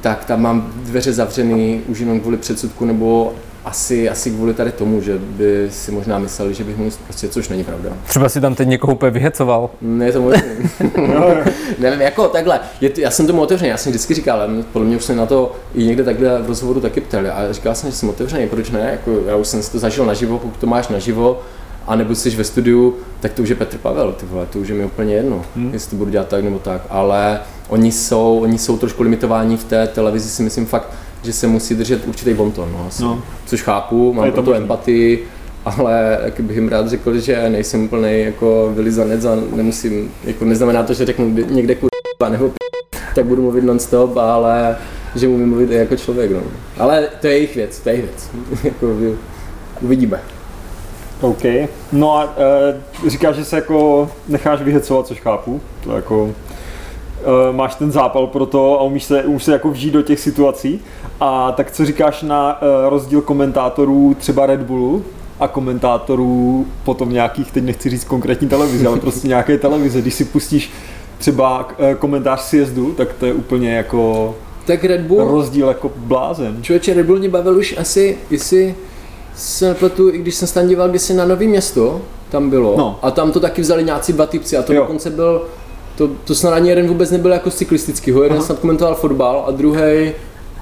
tak tam mám dveře zavřený už jenom kvůli předsudku nebo asi, asi kvůli tady tomu, že by si možná mysleli, že bych mu prostě, což není pravda. Třeba si tam teď někoho úplně vyhecoval. Ne, to možná. no, Nevím, jako takhle, je, já jsem tomu otevřený, já jsem vždycky říkal, ale podle mě už se na to i někde takhle v rozhovoru taky ptali a říkal jsem, že jsem otevřený, proč ne, jako, já už jsem si to zažil naživo, pokud to máš naživo, a nebo jsi ve studiu, tak to už je Petr Pavel, ty vole, to už je mi úplně jedno, hmm. jestli to budu dělat tak nebo tak, ale oni jsou, oni jsou trošku limitováni v té televizi, si myslím fakt, že se musí držet určitý bonton, no, asi. No. což chápu, mám pro to empatii, ale jak bych jim rád řekl, že nejsem úplný jako vylizanec a nemusím, jako neznamená to, že řeknu někde kurva nebo p***, tak budu mluvit non-stop, ale že umím mluvit i jako člověk, no. Ale to je jejich věc, to je jejich věc, jako uvidíme. OK. No a e, říkáš, že se jako necháš vyhecovat, což chápu, to jako e, máš ten zápal pro to a umíš se, umíš se jako vžít do těch situací. A tak co říkáš na uh, rozdíl komentátorů třeba Red Bullu a komentátorů potom nějakých, teď nechci říct konkrétní televize, ale prostě nějaké televize. Když si pustíš třeba komentář sjezdu, tak to je úplně jako tak Red Bull, rozdíl jako blázen. Člověče, Red Bull mě bavil už asi, jestli se nepletu, i když jsem se tam díval kdysi na Nový město, tam bylo. No. A tam to taky vzali nějací dva typci a to jo. dokonce byl, to, to snad ani jeden vůbec nebyl jako cyklistický, ho jeden Aha. snad komentoval fotbal a druhý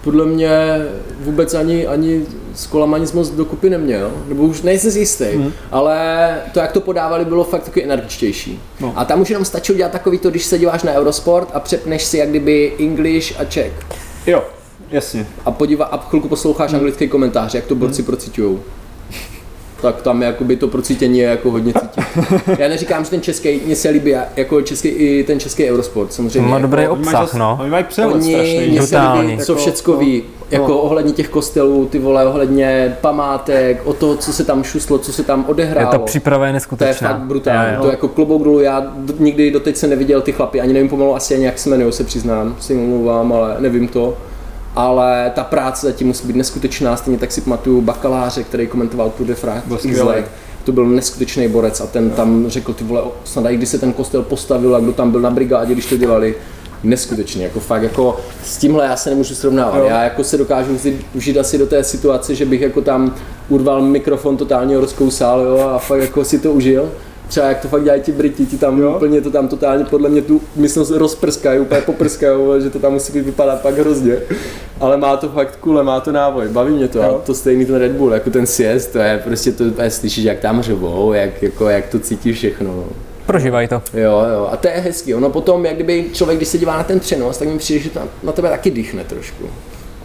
podle mě vůbec ani, ani s kolama nic moc dokupy neměl, nebo už nejsem si jistý, hmm. ale to, jak to podávali, bylo fakt takový energičtější. No. A tam už jenom stačilo dělat takový to, když se díváš na Eurosport a přepneš si jak kdyby English a Czech. Jo, jasně. A podívá, a chvilku posloucháš hmm. anglický komentář, jak to borci hmm. procitujou tak tam jakoby to procítění je jako hodně cítit. Já neříkám, že ten český, mně se líbí jako český, i ten český Eurosport, samozřejmě. Má jako, dobrý obsah, no. Oni mají přehled strašný. Brutální. Co všecko jako, ví, no, jako no. ohledně těch kostelů, ty vole, ohledně památek, o to, co se tam šuslo, co se tam odehrálo. Je to příprava je neskutečná. To je fakt brutální. To jako klobouk dolů, já nikdy doteď se neviděl ty chlapy, ani nevím pomalu asi ani jak se jmenují, se přiznám, si omlouvám, ale nevím to ale ta práce zatím musí být neskutečná. Stejně tak si pamatuju bakaláře, který komentoval Tour de France to byl neskutečný borec a ten tam řekl, ty vole, snad i když se ten kostel postavil a kdo tam byl na brigádě, když to dělali, neskutečný, jako fakt, jako s tímhle já se nemůžu srovnávat. Jo. Já jako se dokážu užít asi do té situace, že bych jako tam urval mikrofon, totálně rozkousal, jo, a fakt jako si to užil třeba jak to fakt dělají ti Briti, ti tam jo. úplně to tam totálně podle mě tu mysl rozprskají, úplně poprskají, že to tam musí vypadat pak hrozně. Ale má to fakt kule, má to návoj, baví mě to. Jo. A to stejný ten Red Bull, jako ten siest, to je prostě to je slyšíš, jak tam řvou, jak, jako, jak to cítí všechno. Prožívají to. Jo, jo, a to je hezký. Ono potom, jak kdyby člověk, když se dívá na ten přenos, tak mi přijde, že to na tebe taky dýchne trošku.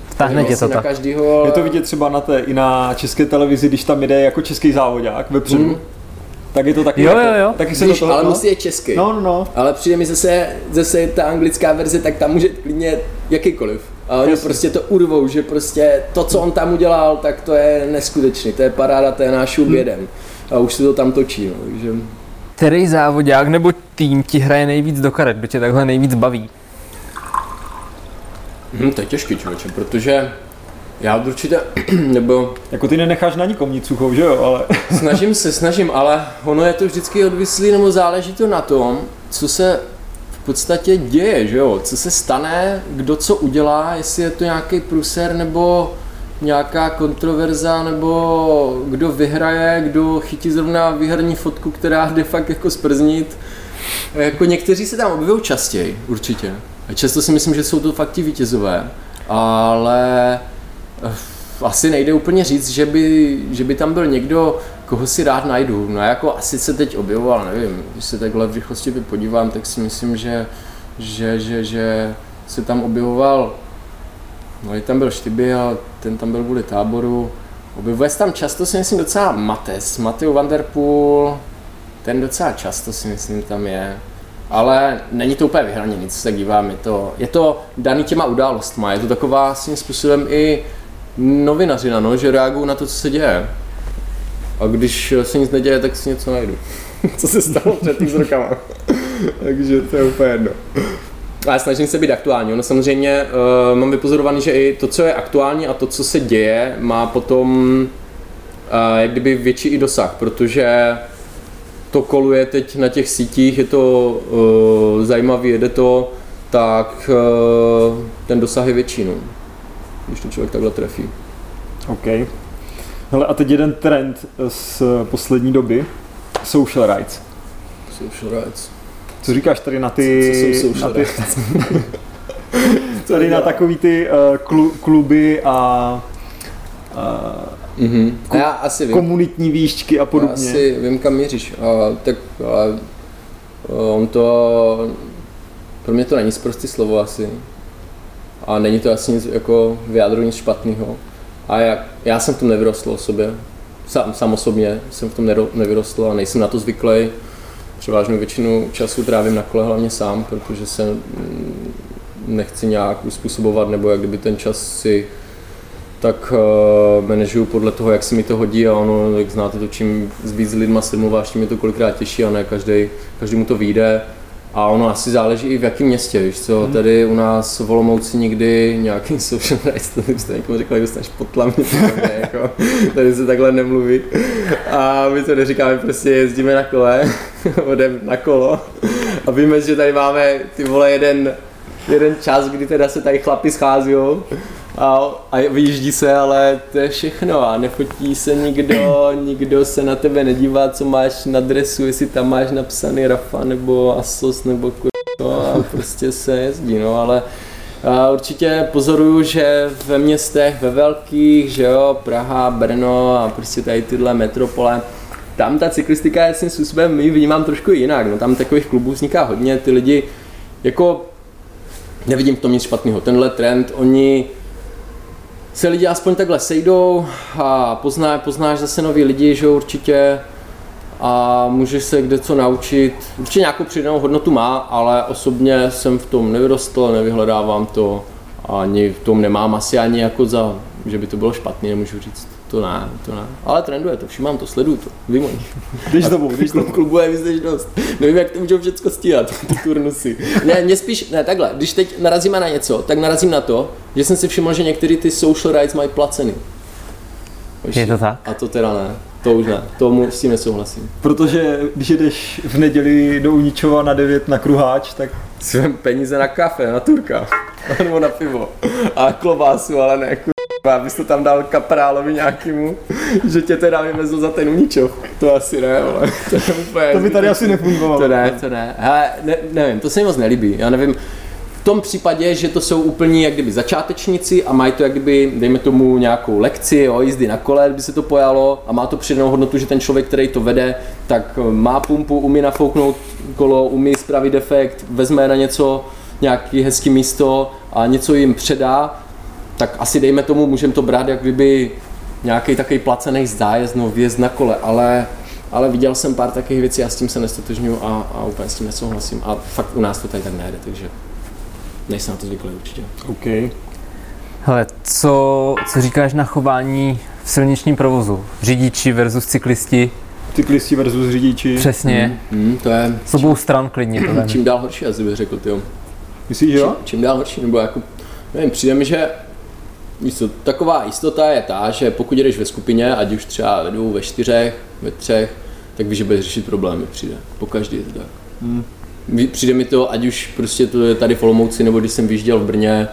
Vtáhne tě to tak. Každýho... Je to vidět třeba na té, i na české televizi, když tam jde jako český závodák vepředu. Hmm tak je to taky. Jo, jo, jo. Taky se Víš, to toho, ale no? musí je český. No, no, no. Ale přijde mi zase, zase ta anglická verze, tak tam může klidně jakýkoliv. A oni Jasně. prostě to urvou, že prostě to, co on tam udělal, tak to je neskutečný. To je paráda, to je náš hmm. A už se to tam točí. No, takže... Který závodák nebo tým ti hraje nejvíc do karet, kdo tě takhle nejvíc baví? Hmm, to je těžký člověče, protože já určitě, nebo... Jako ty nenecháš na nikom nic suchou, že jo, ale... snažím se, snažím, ale ono je to vždycky odvislý, nebo záleží to na tom, co se v podstatě děje, že jo, co se stane, kdo co udělá, jestli je to nějaký pruser, nebo nějaká kontroverza, nebo kdo vyhraje, kdo chytí zrovna výherní fotku, která jde fakt jako sprznit. Jako někteří se tam objevují častěji, určitě. A často si myslím, že jsou to fakt ti vítězové, ale asi nejde úplně říct, že by, že by tam byl někdo, koho si rád najdu. No jako asi se teď objevoval, nevím, když se takhle v rychlosti podívám, tak si myslím, že, že, že, že se tam objevoval, no tam byl Štyby a ten tam byl kvůli táboru. Objevuje se tam často si myslím docela Mates, Mateo Van Der Poel, ten docela často si myslím tam je. Ale není to úplně vyhraněný, co se dívám, je to, je to daný těma událostma, je to taková svým způsobem i novinařina, no, že reagují na to, co se děje. A když se nic neděje, tak si něco najdu. co se stalo před tím rokama. Takže to je úplně jedno. Ale snažím se být aktuální. No samozřejmě uh, mám vypozorovaný, že i to, co je aktuální a to, co se děje, má potom uh, jak kdyby větší i dosah, protože to koluje teď na těch sítích, je to uh, zajímavé, jede to, tak uh, ten dosah je větší. No když to člověk takhle trefí. OK. Hele, a teď jeden trend z poslední doby. Social rights. Social rights. Co říkáš tady na ty... Co, co jsou social na ty, rights? tady na takový ty uh, klu, kluby a uh, mm-hmm. ko- já asi vím. komunitní výšťky a podobně. Já asi vím, kam míříš. A, tak a, on to... Pro mě to není zprostý slovo asi a není to asi nic jako vyjádru nic špatného. A já, já jsem v tom nevyrostl o sobě, Sam, sám osobně jsem v tom nevyrostl a nejsem na to zvyklý. Převážnou většinu času trávím na kole hlavně sám, protože se mm, nechci nějak uspůsobovat, nebo jak kdyby ten čas si tak uh, manažuju podle toho, jak se mi to hodí a ono, jak znáte to, čím víc lidma se mluváš, tím je to kolikrát těžší a ne každý, každý mu to vyjde. A ono asi záleží i v jakém městě, víš co, hmm. tady u nás v Olomouci nikdy nějaký social rights, to jste někomu řekl, že dostaneš potlam, jako, tady se takhle nemluví. A my to neříkáme, prostě jezdíme na kole, odem na kolo a víme, že tady máme ty vole jeden, jeden čas, kdy teda se tady chlapi schází a, a vyjíždí se, ale to je všechno a nefotí se nikdo, nikdo se na tebe nedívá, co máš na dresu, jestli tam máš napsaný Rafa nebo Asos nebo kurva a prostě se jezdí, no ale A určitě pozoruju, že ve městech, ve velkých, že jo, Praha, Brno a prostě tady tyhle metropole, tam ta cyklistika je svým způsobem, my vnímám trošku jinak, no tam takových klubů vzniká hodně, ty lidi, jako nevidím v tom nic špatného, tenhle trend, oni se lidi aspoň takhle sejdou a pozná, poznáš zase nový lidi, že určitě a můžeš se kde co naučit. Určitě nějakou přidanou hodnotu má, ale osobně jsem v tom nevyrostl, nevyhledávám to, ani v tom nemám asi ani jako za, že by to bylo špatné, nemůžu říct. To ne, to ne. Ale trenduje to, všimám to, sleduju to, vím o nich. Když to když to klubu je víc než dost. Nevím, jak to můžou všechno stíhat, ty turnusy. Ne, mě spíš, ne, takhle, když teď narazíme na něco, tak narazím na to, že jsem si všiml, že některé ty social rights mají placeny. Je to tak? A to teda ne. To už ne, tomu s tím nesouhlasím. Protože když jdeš v neděli do Uničova na 9 na kruháč, tak... Svém peníze na kafe, na turka, nebo na pivo. A klobásu, ale ne, abys to tam dal kaprálovi nějakému, že tě teda vyvezl za ten Uničov. To asi ne, ale to je úplně... To by tady asi nefungovalo. To ne, to ne. Hele, ne, nevím, to se mi moc nelíbí. Já nevím, v tom případě, že to jsou úplně jak kdyby začátečníci a mají to jak kdyby, dejme tomu nějakou lekci o jízdy na kole, by se to pojalo a má to přidanou hodnotu, že ten člověk, který to vede, tak má pumpu, umí nafouknout kolo, umí spravit defekt, vezme na něco nějaký hezký místo a něco jim předá, tak asi dejme tomu, můžeme to brát jak kdyby nějaký takový placený zájezd, no vjezd na kole, ale ale viděl jsem pár takových věcí a s tím se nestotožňuji a, a úplně s tím nesouhlasím. A fakt u nás to tady tak nejde, takže nejsem na to zvyklý určitě. OK. Hele, co, co říkáš na chování v silničním provozu? Řidiči versus cyklisti? Cyklisti versus řidiči. Přesně. Mm, mm, to je... S obou stran klidně to Čím dál horší, asi bych řekl, ty Myslíš, že jo? Čím, čím dál horší, nebo jako, nevím, přijde mi, že Víš taková jistota je ta, že pokud jdeš ve skupině, ať už třeba ve dvou, ve čtyřech, ve třech, tak víš, že budeš řešit problémy, přijde. Po každý je to tak. Hmm. Přijde mi to, ať už prostě to je tady v Olomouci, nebo když jsem vyjížděl v Brně,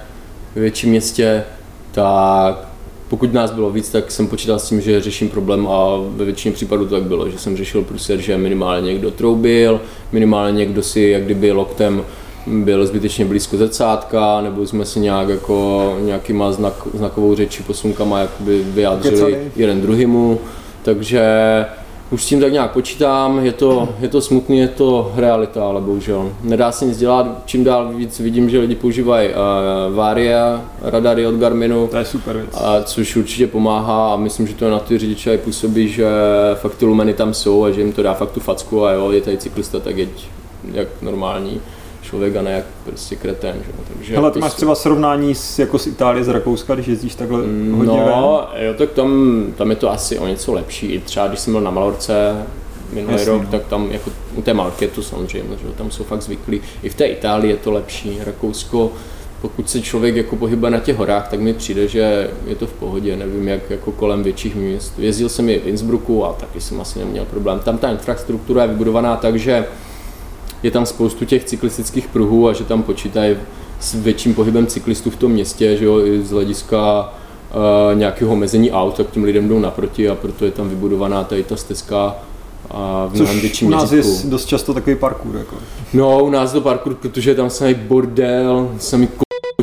ve větším městě, tak pokud nás bylo víc, tak jsem počítal s tím, že řeším problém a ve většině případů to tak bylo, že jsem řešil prostě, že minimálně někdo troubil, minimálně někdo si jak kdyby loktem byl zbytečně blízko zrcátka, nebo jsme si nějak jako nějakýma znak, znakovou řeči, posunkama jakoby vyjádřili Kecali. jeden druhýmu, takže už s tím tak nějak počítám, je to, je to smutný, je to realita, ale bohužel. Nedá se nic dělat, čím dál víc vidím, že lidi používají uh, Varia, radary od Garminu. To je super věc. A, což určitě pomáhá a myslím, že to na ty řidiče i působí, že fakt ty lumeny tam jsou a že jim to dá fakt tu facku a jo, je tady cyklista, tak jeď jak normální člověk a ne jak prostě kretén. Že? Takže Hele, ty máš třeba srovnání s, jako z Itálie, z Rakouska, když jezdíš takhle mm, hodně No, ven? jo, tak tam, tam je to asi o něco lepší. I třeba když jsem byl na Malorce minulý Jasný, rok, no. tak tam jako u té Malky to samozřejmě, že? tam jsou fakt zvyklí. I v té Itálii je to lepší. Rakousko, pokud se člověk jako pohybuje na těch horách, tak mi přijde, že je to v pohodě, nevím jak jako kolem větších měst. Jezdil jsem i v Innsbrucku a taky jsem asi neměl problém. Tam ta infrastruktura je vybudovaná tak, že je tam spoustu těch cyklistických pruhů a že tam počítají s větším pohybem cyklistů v tom městě, že jo, i z hlediska uh, nějakého omezení aut, tak tím lidem jdou naproti a proto je tam vybudovaná tady ta stezka a v mnohem větším u nás měřitku. je dost často takový parkour. Jako. No, u nás to parkour, protože tam samý bordel, samý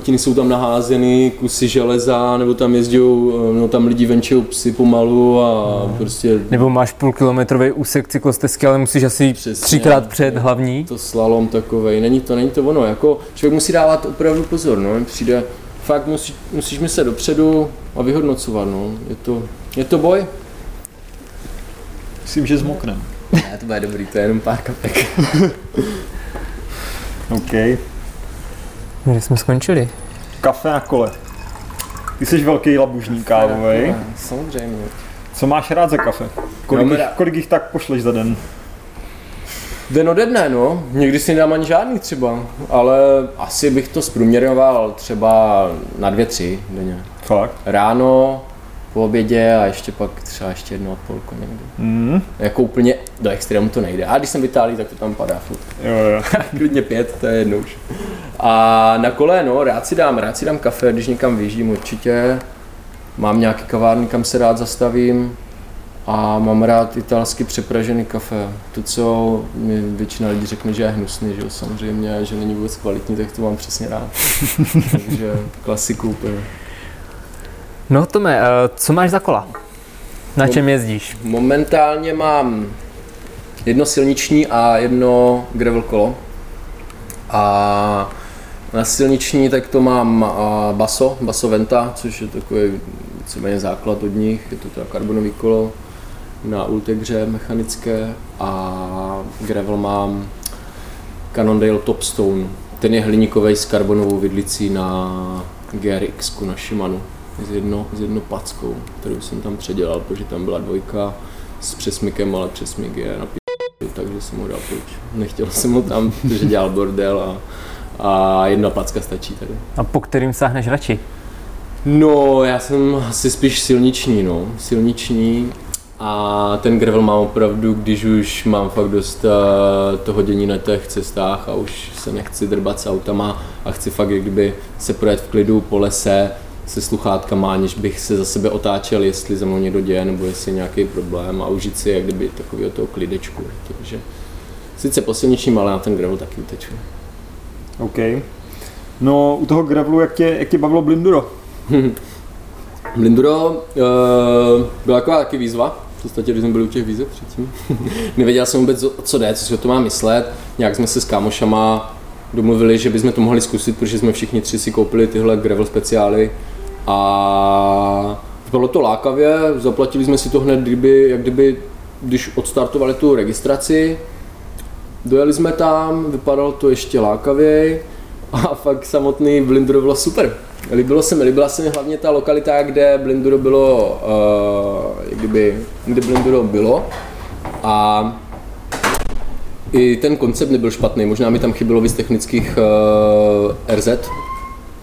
Kotiny jsou tam naházeny, kusy železa, nebo tam jezdí, eh, no tam lidi venčou psy pomalu a no. prostě... Nebo máš půlkilometrový úsek cyklostezky, ale musíš asi Přesně, třikrát před hlavní. To slalom takovej, není to, není to ono, jako člověk musí dávat opravdu pozor, no, přijde, fakt musí, musíš myslet dopředu a vyhodnocovat, no, je to, je to boj. Myslím, že zmoknem. Ne, to bude dobrý, to je jenom pár kapek. OK. Kde jsme skončili? Kafe na kole. Ty jsi velký labužník kávový. Samozřejmě. Co máš rád za kafe? Kolik, jich, kolik jich tak pošleš za den? Den ode dne, no. Někdy si nedám ani žádný třeba, ale asi bych to zprůměroval třeba na dvě, tři denně. Fakt? Ráno, po obědě a ještě pak třeba ještě jedno odpolko někdy. Mm. Jako úplně do extrému to nejde. A když jsem v Itálii, tak to tam padá furt. Jo, jo. Klidně pět, to je jedno už. A na kole, no, rád si dám, rád si dám kafe, když někam vyjíždím určitě. Mám nějaký kavárny, kam se rád zastavím. A mám rád italsky přepražený kafe. To, co mi většina lidí řekne, že je hnusný, že jo, samozřejmě, že není vůbec kvalitní, tak to mám přesně rád. Takže klasiku úplně. No Tome, eh, co máš za kola? Na čem jezdíš? Momentálně mám jedno silniční a jedno gravel kolo. A na silniční tak to mám Baso, Baso Venta, což je takový víceméně základ od nich, je to teda karbonový kolo na Ultegře mechanické a gravel mám Cannondale Topstone. Ten je hliníkový s karbonovou vidlicí na GRX na Shimano s, jedno, s jednou packou, kterou jsem tam předělal, protože tam byla dvojka s přesmykem, ale přesmyk je na p***, takže jsem ho dal pryč. Nechtěl jsem ho tam, protože dělal bordel a, a jedna packa stačí tady. A po kterým sáhneš radši? No, já jsem asi spíš silniční, no. Silniční a ten gravel mám opravdu, když už mám fakt dost uh, toho dění na těch cestách a už se nechci drbat s autama a chci fakt jak kdyby se projet v klidu po lese, se sluchátkama, aniž bych se za sebe otáčel, jestli za mnou někdo děje, nebo jestli je nějaký problém a užít si jak kdyby takového toho klidečku. Takže sice po silničním, ale na ten gravel taky uteču. OK. No, u toho gravelu, jak tě, jak tě bavilo Blinduro? Blinduro uh, byla taková taky výzva, v podstatě, když jsme byli u těch výzev předtím. Nevěděl jsem vůbec, co jde, co si o to má myslet. Nějak jsme se s kámošama domluvili, že bychom to mohli zkusit, protože jsme všichni tři si koupili tyhle gravel speciály a bylo to lákavě, zaplatili jsme si to hned, kdyby, jak kdyby, když odstartovali tu registraci, dojeli jsme tam, vypadalo to ještě lákavěji a fakt samotný Blinduro bylo super. Líbilo se mi, líbila se mi hlavně ta lokalita, kde Blinduro bylo, uh, jak kdyby, kde Blinduro bylo. A i ten koncept nebyl špatný, možná mi tam chybělo víc technických uh, RZ,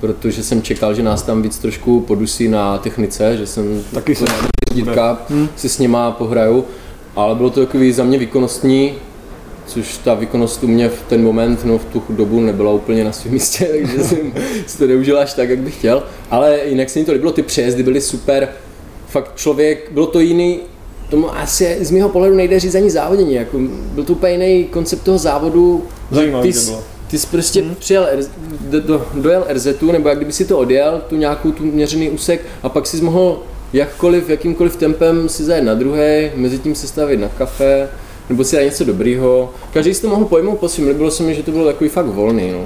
protože jsem čekal, že nás tam víc trošku podusí na technice, že jsem taky se dítka hmm. si s nima pohraju, ale bylo to takový za mě výkonnostní, což ta výkonnost u mě v ten moment, no v tu dobu nebyla úplně na svém místě, takže jsem si to neužil až tak, jak bych chtěl, ale jinak se mi to líbilo, ty přejezdy byly super, fakt člověk, bylo to jiný, tomu asi z mého pohledu nejde říct ani závodění. Jako, byl to úplně jiný koncept toho závodu. Zajímavý ty, to bylo. Ty jsi prostě hmm. přijel, do, do, dojel RZ, nebo jak kdyby si to odjel, tu nějakou tu měřený úsek a pak si mohl jakkoliv, jakýmkoliv tempem si zajet na druhé, mezi tím se stavit na kafe, nebo si dát něco dobrýho. Každý si to mohl pojmout po svým, líbilo se mi, že to bylo takový fakt volný. No.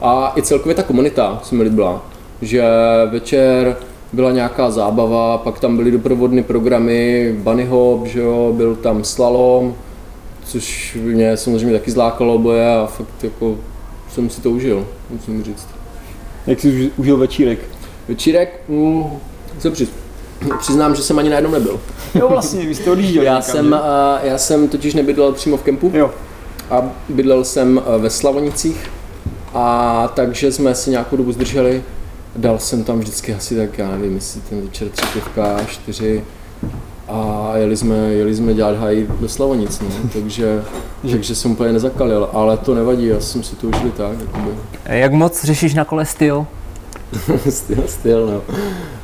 A i celkově ta komunita se mi líbila, že večer byla nějaká zábava, pak tam byly doprovodné programy, bunny hop, že jo, byl tam slalom, což mě samozřejmě taky zlákalo boje a fakt jako jsem si to užil, musím říct. Jak jsi užil večírek? Večírek, mm, se přiz, přiznám, že jsem ani na jednom nebyl. Jo, vlastně, vy jste odjížděli. já, jsem, a, já jsem totiž nebydlel přímo v kempu. Jo. A bydlel jsem ve Slavonicích. A takže jsme si nějakou dobu zdrželi dal jsem tam vždycky asi tak, já nevím, jestli ten večer tři pivka, čtyři a jeli jsme, jeli jsme dělat haj do Slavonic, no, takže, takže jsem úplně nezakalil, ale to nevadí, já jsem si to užili tak. Jakoby. Jak moc řešíš na kole styl? styl, styl, no.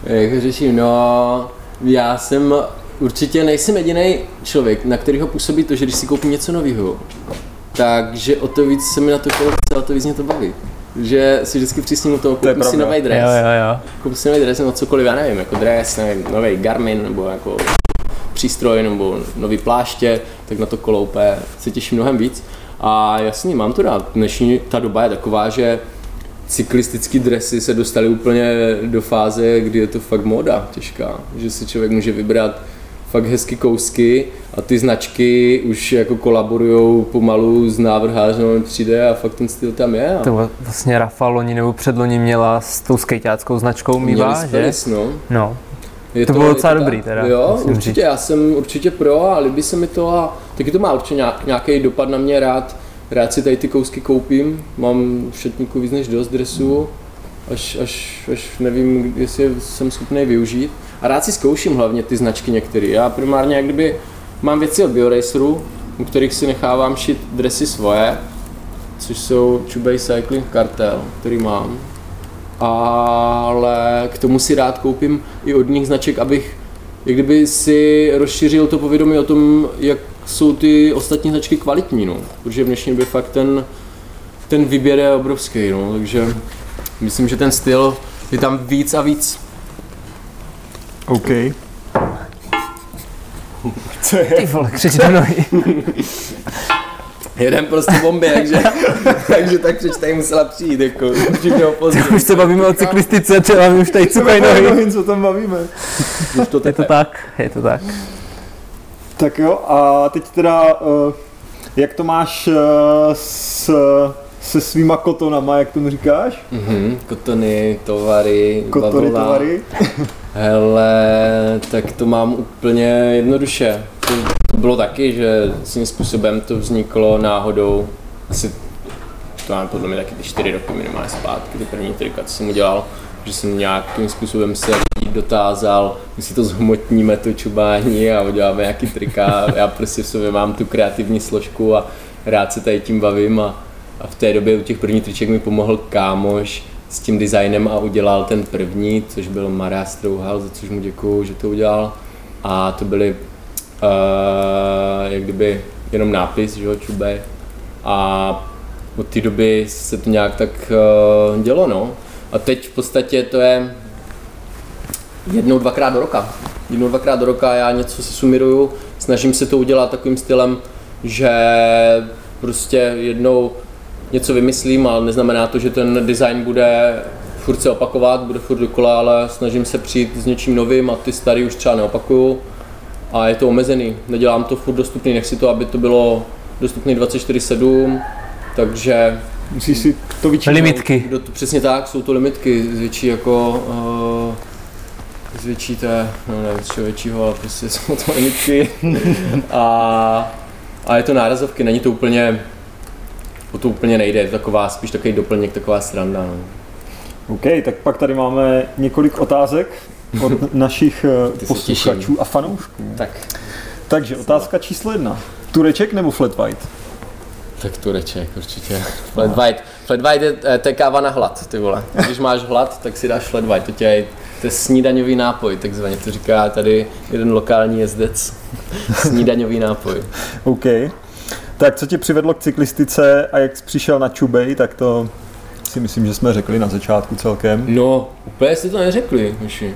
Jak řeším, no, já jsem určitě nejsem jediný člověk, na kterého působí to, že když si koupím něco nového, takže o to víc se mi na to kolo chce, a to víc mě to baví že si vždycky přísním toho, koupím si nový dres. Jo, jo, jo. Koupím si nový dres nebo cokoliv, já nevím, jako dres, nevím, nový Garmin nebo jako přístroj nebo nový pláště, tak na to koloupé se těším mnohem víc. A jasně, mám to rád. Dnešní ta doba je taková, že cyklistické dresy se dostaly úplně do fáze, kdy je to fakt moda těžká, že si člověk může vybrat fakt hezky kousky a ty značky už jako kolaborují pomalu s návrhářem přijde a fakt ten styl tam je. A... To vlastně Rafa loni nebo předloni měla s tou skejťáckou značkou Mívá, že? no. no. Je to, to bylo docela dobrý teda. Jo, určitě, říct. já jsem určitě pro a líbí se mi to a taky to má určitě nějaký dopad na mě rád. Rád si tady ty kousky koupím, mám v šatníku víc než dost dresů, až, až, až nevím, jestli jsem schopný využít. A rád si zkouším hlavně ty značky některé. Já primárně jak kdyby mám věci od BioRaceru, u kterých si nechávám šít dresy svoje, což jsou Chubay Cycling Cartel, který mám. Ale k tomu si rád koupím i od nich značek, abych jak kdyby si rozšířil to povědomí o tom, jak jsou ty ostatní značky kvalitní, no. Protože v dnešní době fakt ten, ten výběr je obrovský, no. Takže myslím, že ten styl je tam víc a víc. OK. Co je? Ty vole, křič do nohy. Jeden prostě bomby, takže, takže tak přeč tady musela přijít, jako Tak už se bavíme o cyklistice, třeba mi už tady cukají nohy. Co tam bavíme? Už to je to tak, je to tak. Tak jo, a teď teda, uh, jak to máš uh, s, se svýma kotonama, jak tomu říkáš? Mm-hmm, kotony, tovary, Kotony, bavlna. tovary. Hele, tak to mám úplně jednoduše. To bylo taky, že svým způsobem to vzniklo náhodou. Asi to mám podle mě taky ty čtyři roky minimálně zpátky, ty první trika, co jsem udělal, že jsem nějakým způsobem se dotázal, my si to zhmotníme, to čubání a uděláme nějaký trika. Já prostě v sobě mám tu kreativní složku a rád se tady tím bavím a, a v té době u těch prvních triček mi pomohl kámoš s tím designem a udělal ten první, což byl Maria Strouhal, za což mu děkuju, že to udělal. A to byly uh, jak kdyby jenom nápis, že jo, čube. A od té doby se to nějak tak uh, dělo, no. A teď v podstatě to je jednou, dvakrát do roka. Jednou, dvakrát do roka já něco si sumiruju, snažím se to udělat takovým stylem, že prostě jednou něco vymyslím, ale neznamená to, že ten design bude furt se opakovat, bude furt dokola, ale snažím se přijít s něčím novým a ty starý už třeba neopakuju. A je to omezený, nedělám to furt dostupný, nechci to, aby to bylo dostupný 24-7, takže Musíš si to vyčítat. Limitky. kdo to, přesně tak, jsou to limitky, zvětší jako uh, zvětší té, no nevím, z čeho většího, ale prostě jsou to limitky. a, a je to nárazovky, není to úplně, o to úplně nejde, je to taková, spíš takový doplněk, taková sranda. No. OK, tak pak tady máme několik otázek od našich eh, posluchačů a fanoušků. Tak. Takže otázka číslo jedna. Tureček nebo flat white? Tak tureček určitě. Flat white. Flat white je, eh, to je káva na hlad, ty vole. Když máš hlad, tak si dáš flat white. To, tě je, to je snídaňový nápoj, takzvaně. To říká tady jeden lokální jezdec. snídaňový nápoj. OK. Tak co tě přivedlo k cyklistice a jak jsi přišel na Čubej, tak to si myslím, že jsme řekli na začátku celkem. No, úplně jste to neřekli, myši.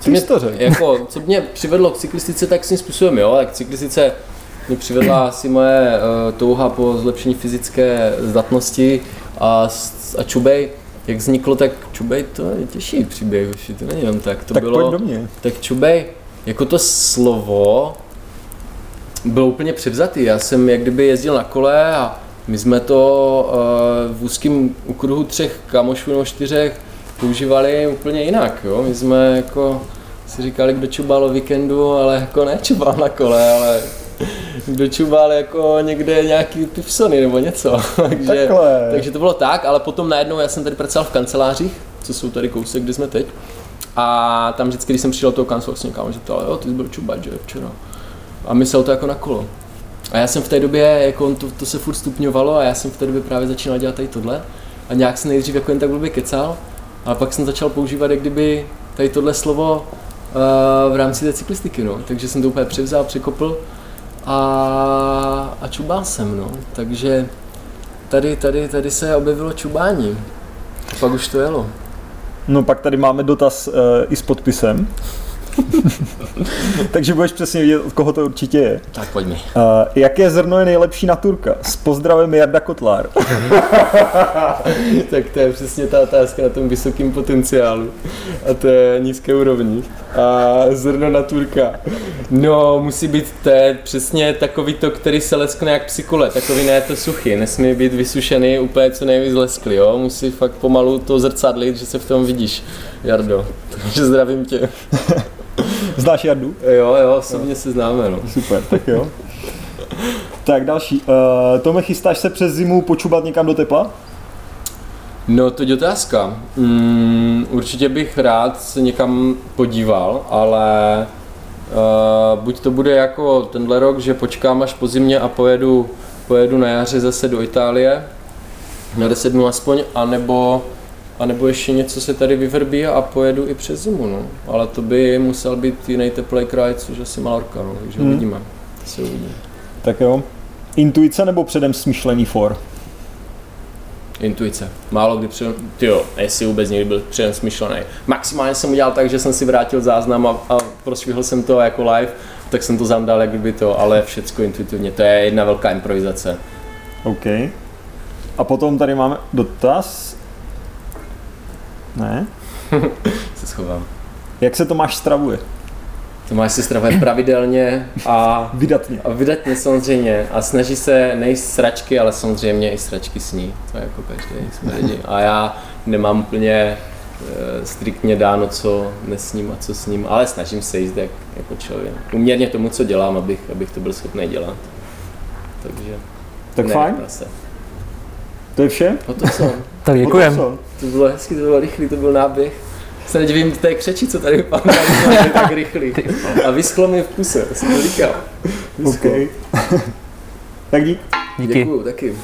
Co jsi to řekl? Jako, co mě přivedlo k cyklistice, tak svým způsobem, jo, tak cyklistice mě přivedla asi moje uh, touha po zlepšení fyzické zdatnosti a, a čubej, jak vzniklo, tak čubej to je těžší příběh, už to není jenom tak, to tak bylo, pojď do mě. tak čubej, jako to slovo bylo úplně převzatý, já jsem jak kdyby jezdil na kole a my jsme to uh, v úzkém okruhu třech kamošů nebo čtyřech používali úplně jinak, jo, my jsme jako si říkali, kdo čubal o víkendu, ale jako ne čubal na kole, ale kdo čubal jako někde nějaký pivsony nebo něco, takže, Takhle. takže to bylo tak, ale potom najednou já jsem tady pracoval v kancelářích, co jsou tady kousek, kde jsme teď, a tam vždycky, když jsem přišel do toho vlastně kámo, že to, jo, ty jsi byl čubat, že včera. A myslel to jako na kolo. A já jsem v té době, jako on to, to se furt stupňovalo a já jsem v té době právě začínal dělat tady tohle. A nějak jsem nejdřív jako jen tak blbě kecal, ale pak jsem začal používat jak kdyby tady tohle slovo uh, v rámci té cyklistiky, no. Takže jsem to úplně převzal, překopl a, a čubal jsem, no. Takže tady, tady, tady se objevilo čubání. A pak už to jelo. No pak tady máme dotaz uh, i s podpisem. Takže budeš přesně vidět, od koho to určitě je. Tak pojď mi. Uh, jaké zrno je nejlepší na Turka? S pozdravem Jarda Kotlár. tak to je přesně ta otázka na tom vysokém potenciálu a to je nízké úrovni. A zrno na turka. No, musí být to je přesně takový to, který se leskne jak psykole, takový ne to suchý, nesmí být vysušený úplně co nejvíc lesklý, jo, musí fakt pomalu to zrcadlit, že se v tom vidíš, Jardo. Takže zdravím tě. Znáš Jardu? Jo, jo, osobně se známe, no. Super, tak jo. Tak další. Uh, Tome, chystáš se přes zimu počubat někam do tepla? No, to je otázka. Mm, určitě bych rád se někam podíval, ale uh, buď to bude jako tenhle rok, že počkám až po zimě a pojedu, pojedu na jaře zase do Itálie, na 10 dnů aspoň, anebo A nebo ještě něco se tady vyvrbí a pojedu i přes zimu, no. Ale to by musel být jiný teplý kraj, což asi Malorka, no. Takže hmm. uvidíme. To se uvidí. Tak jo. Intuice nebo předem smyšlený for? Intuice. Málo kdy předem, jo, jestli vůbec někdy byl předem smyšlený. Maximálně jsem udělal tak, že jsem si vrátil záznam a, a prošvihl jsem to jako live, tak jsem to zamdal, jak by to, ale všecko intuitivně. To je jedna velká improvizace. OK. A potom tady máme dotaz. Ne? se schovám. Jak se Tomáš stravuje? Tomáš se stravuje pravidelně a vydatně. A vydatně samozřejmě. A snaží se nejíst sračky, ale samozřejmě i sračky sní. To je jako každý jsme lidi. A já nemám úplně e, striktně dáno, co nesním a co s ním, ale snažím se jíst jak, jako člověk. Uměrně tomu, co dělám, abych, abych to byl schopný dělat. Takže... Tak ne, fajn. Se. To je vše? O to co? Tak děkujem. To bylo hezky, to bylo rychlý, to byl náběh se nedivím té křeči, co tady vypadá tak rychlý. A vyschlo mi v puse, jsem to říkal. OK. tak dík. Díky. Děkuju, taky.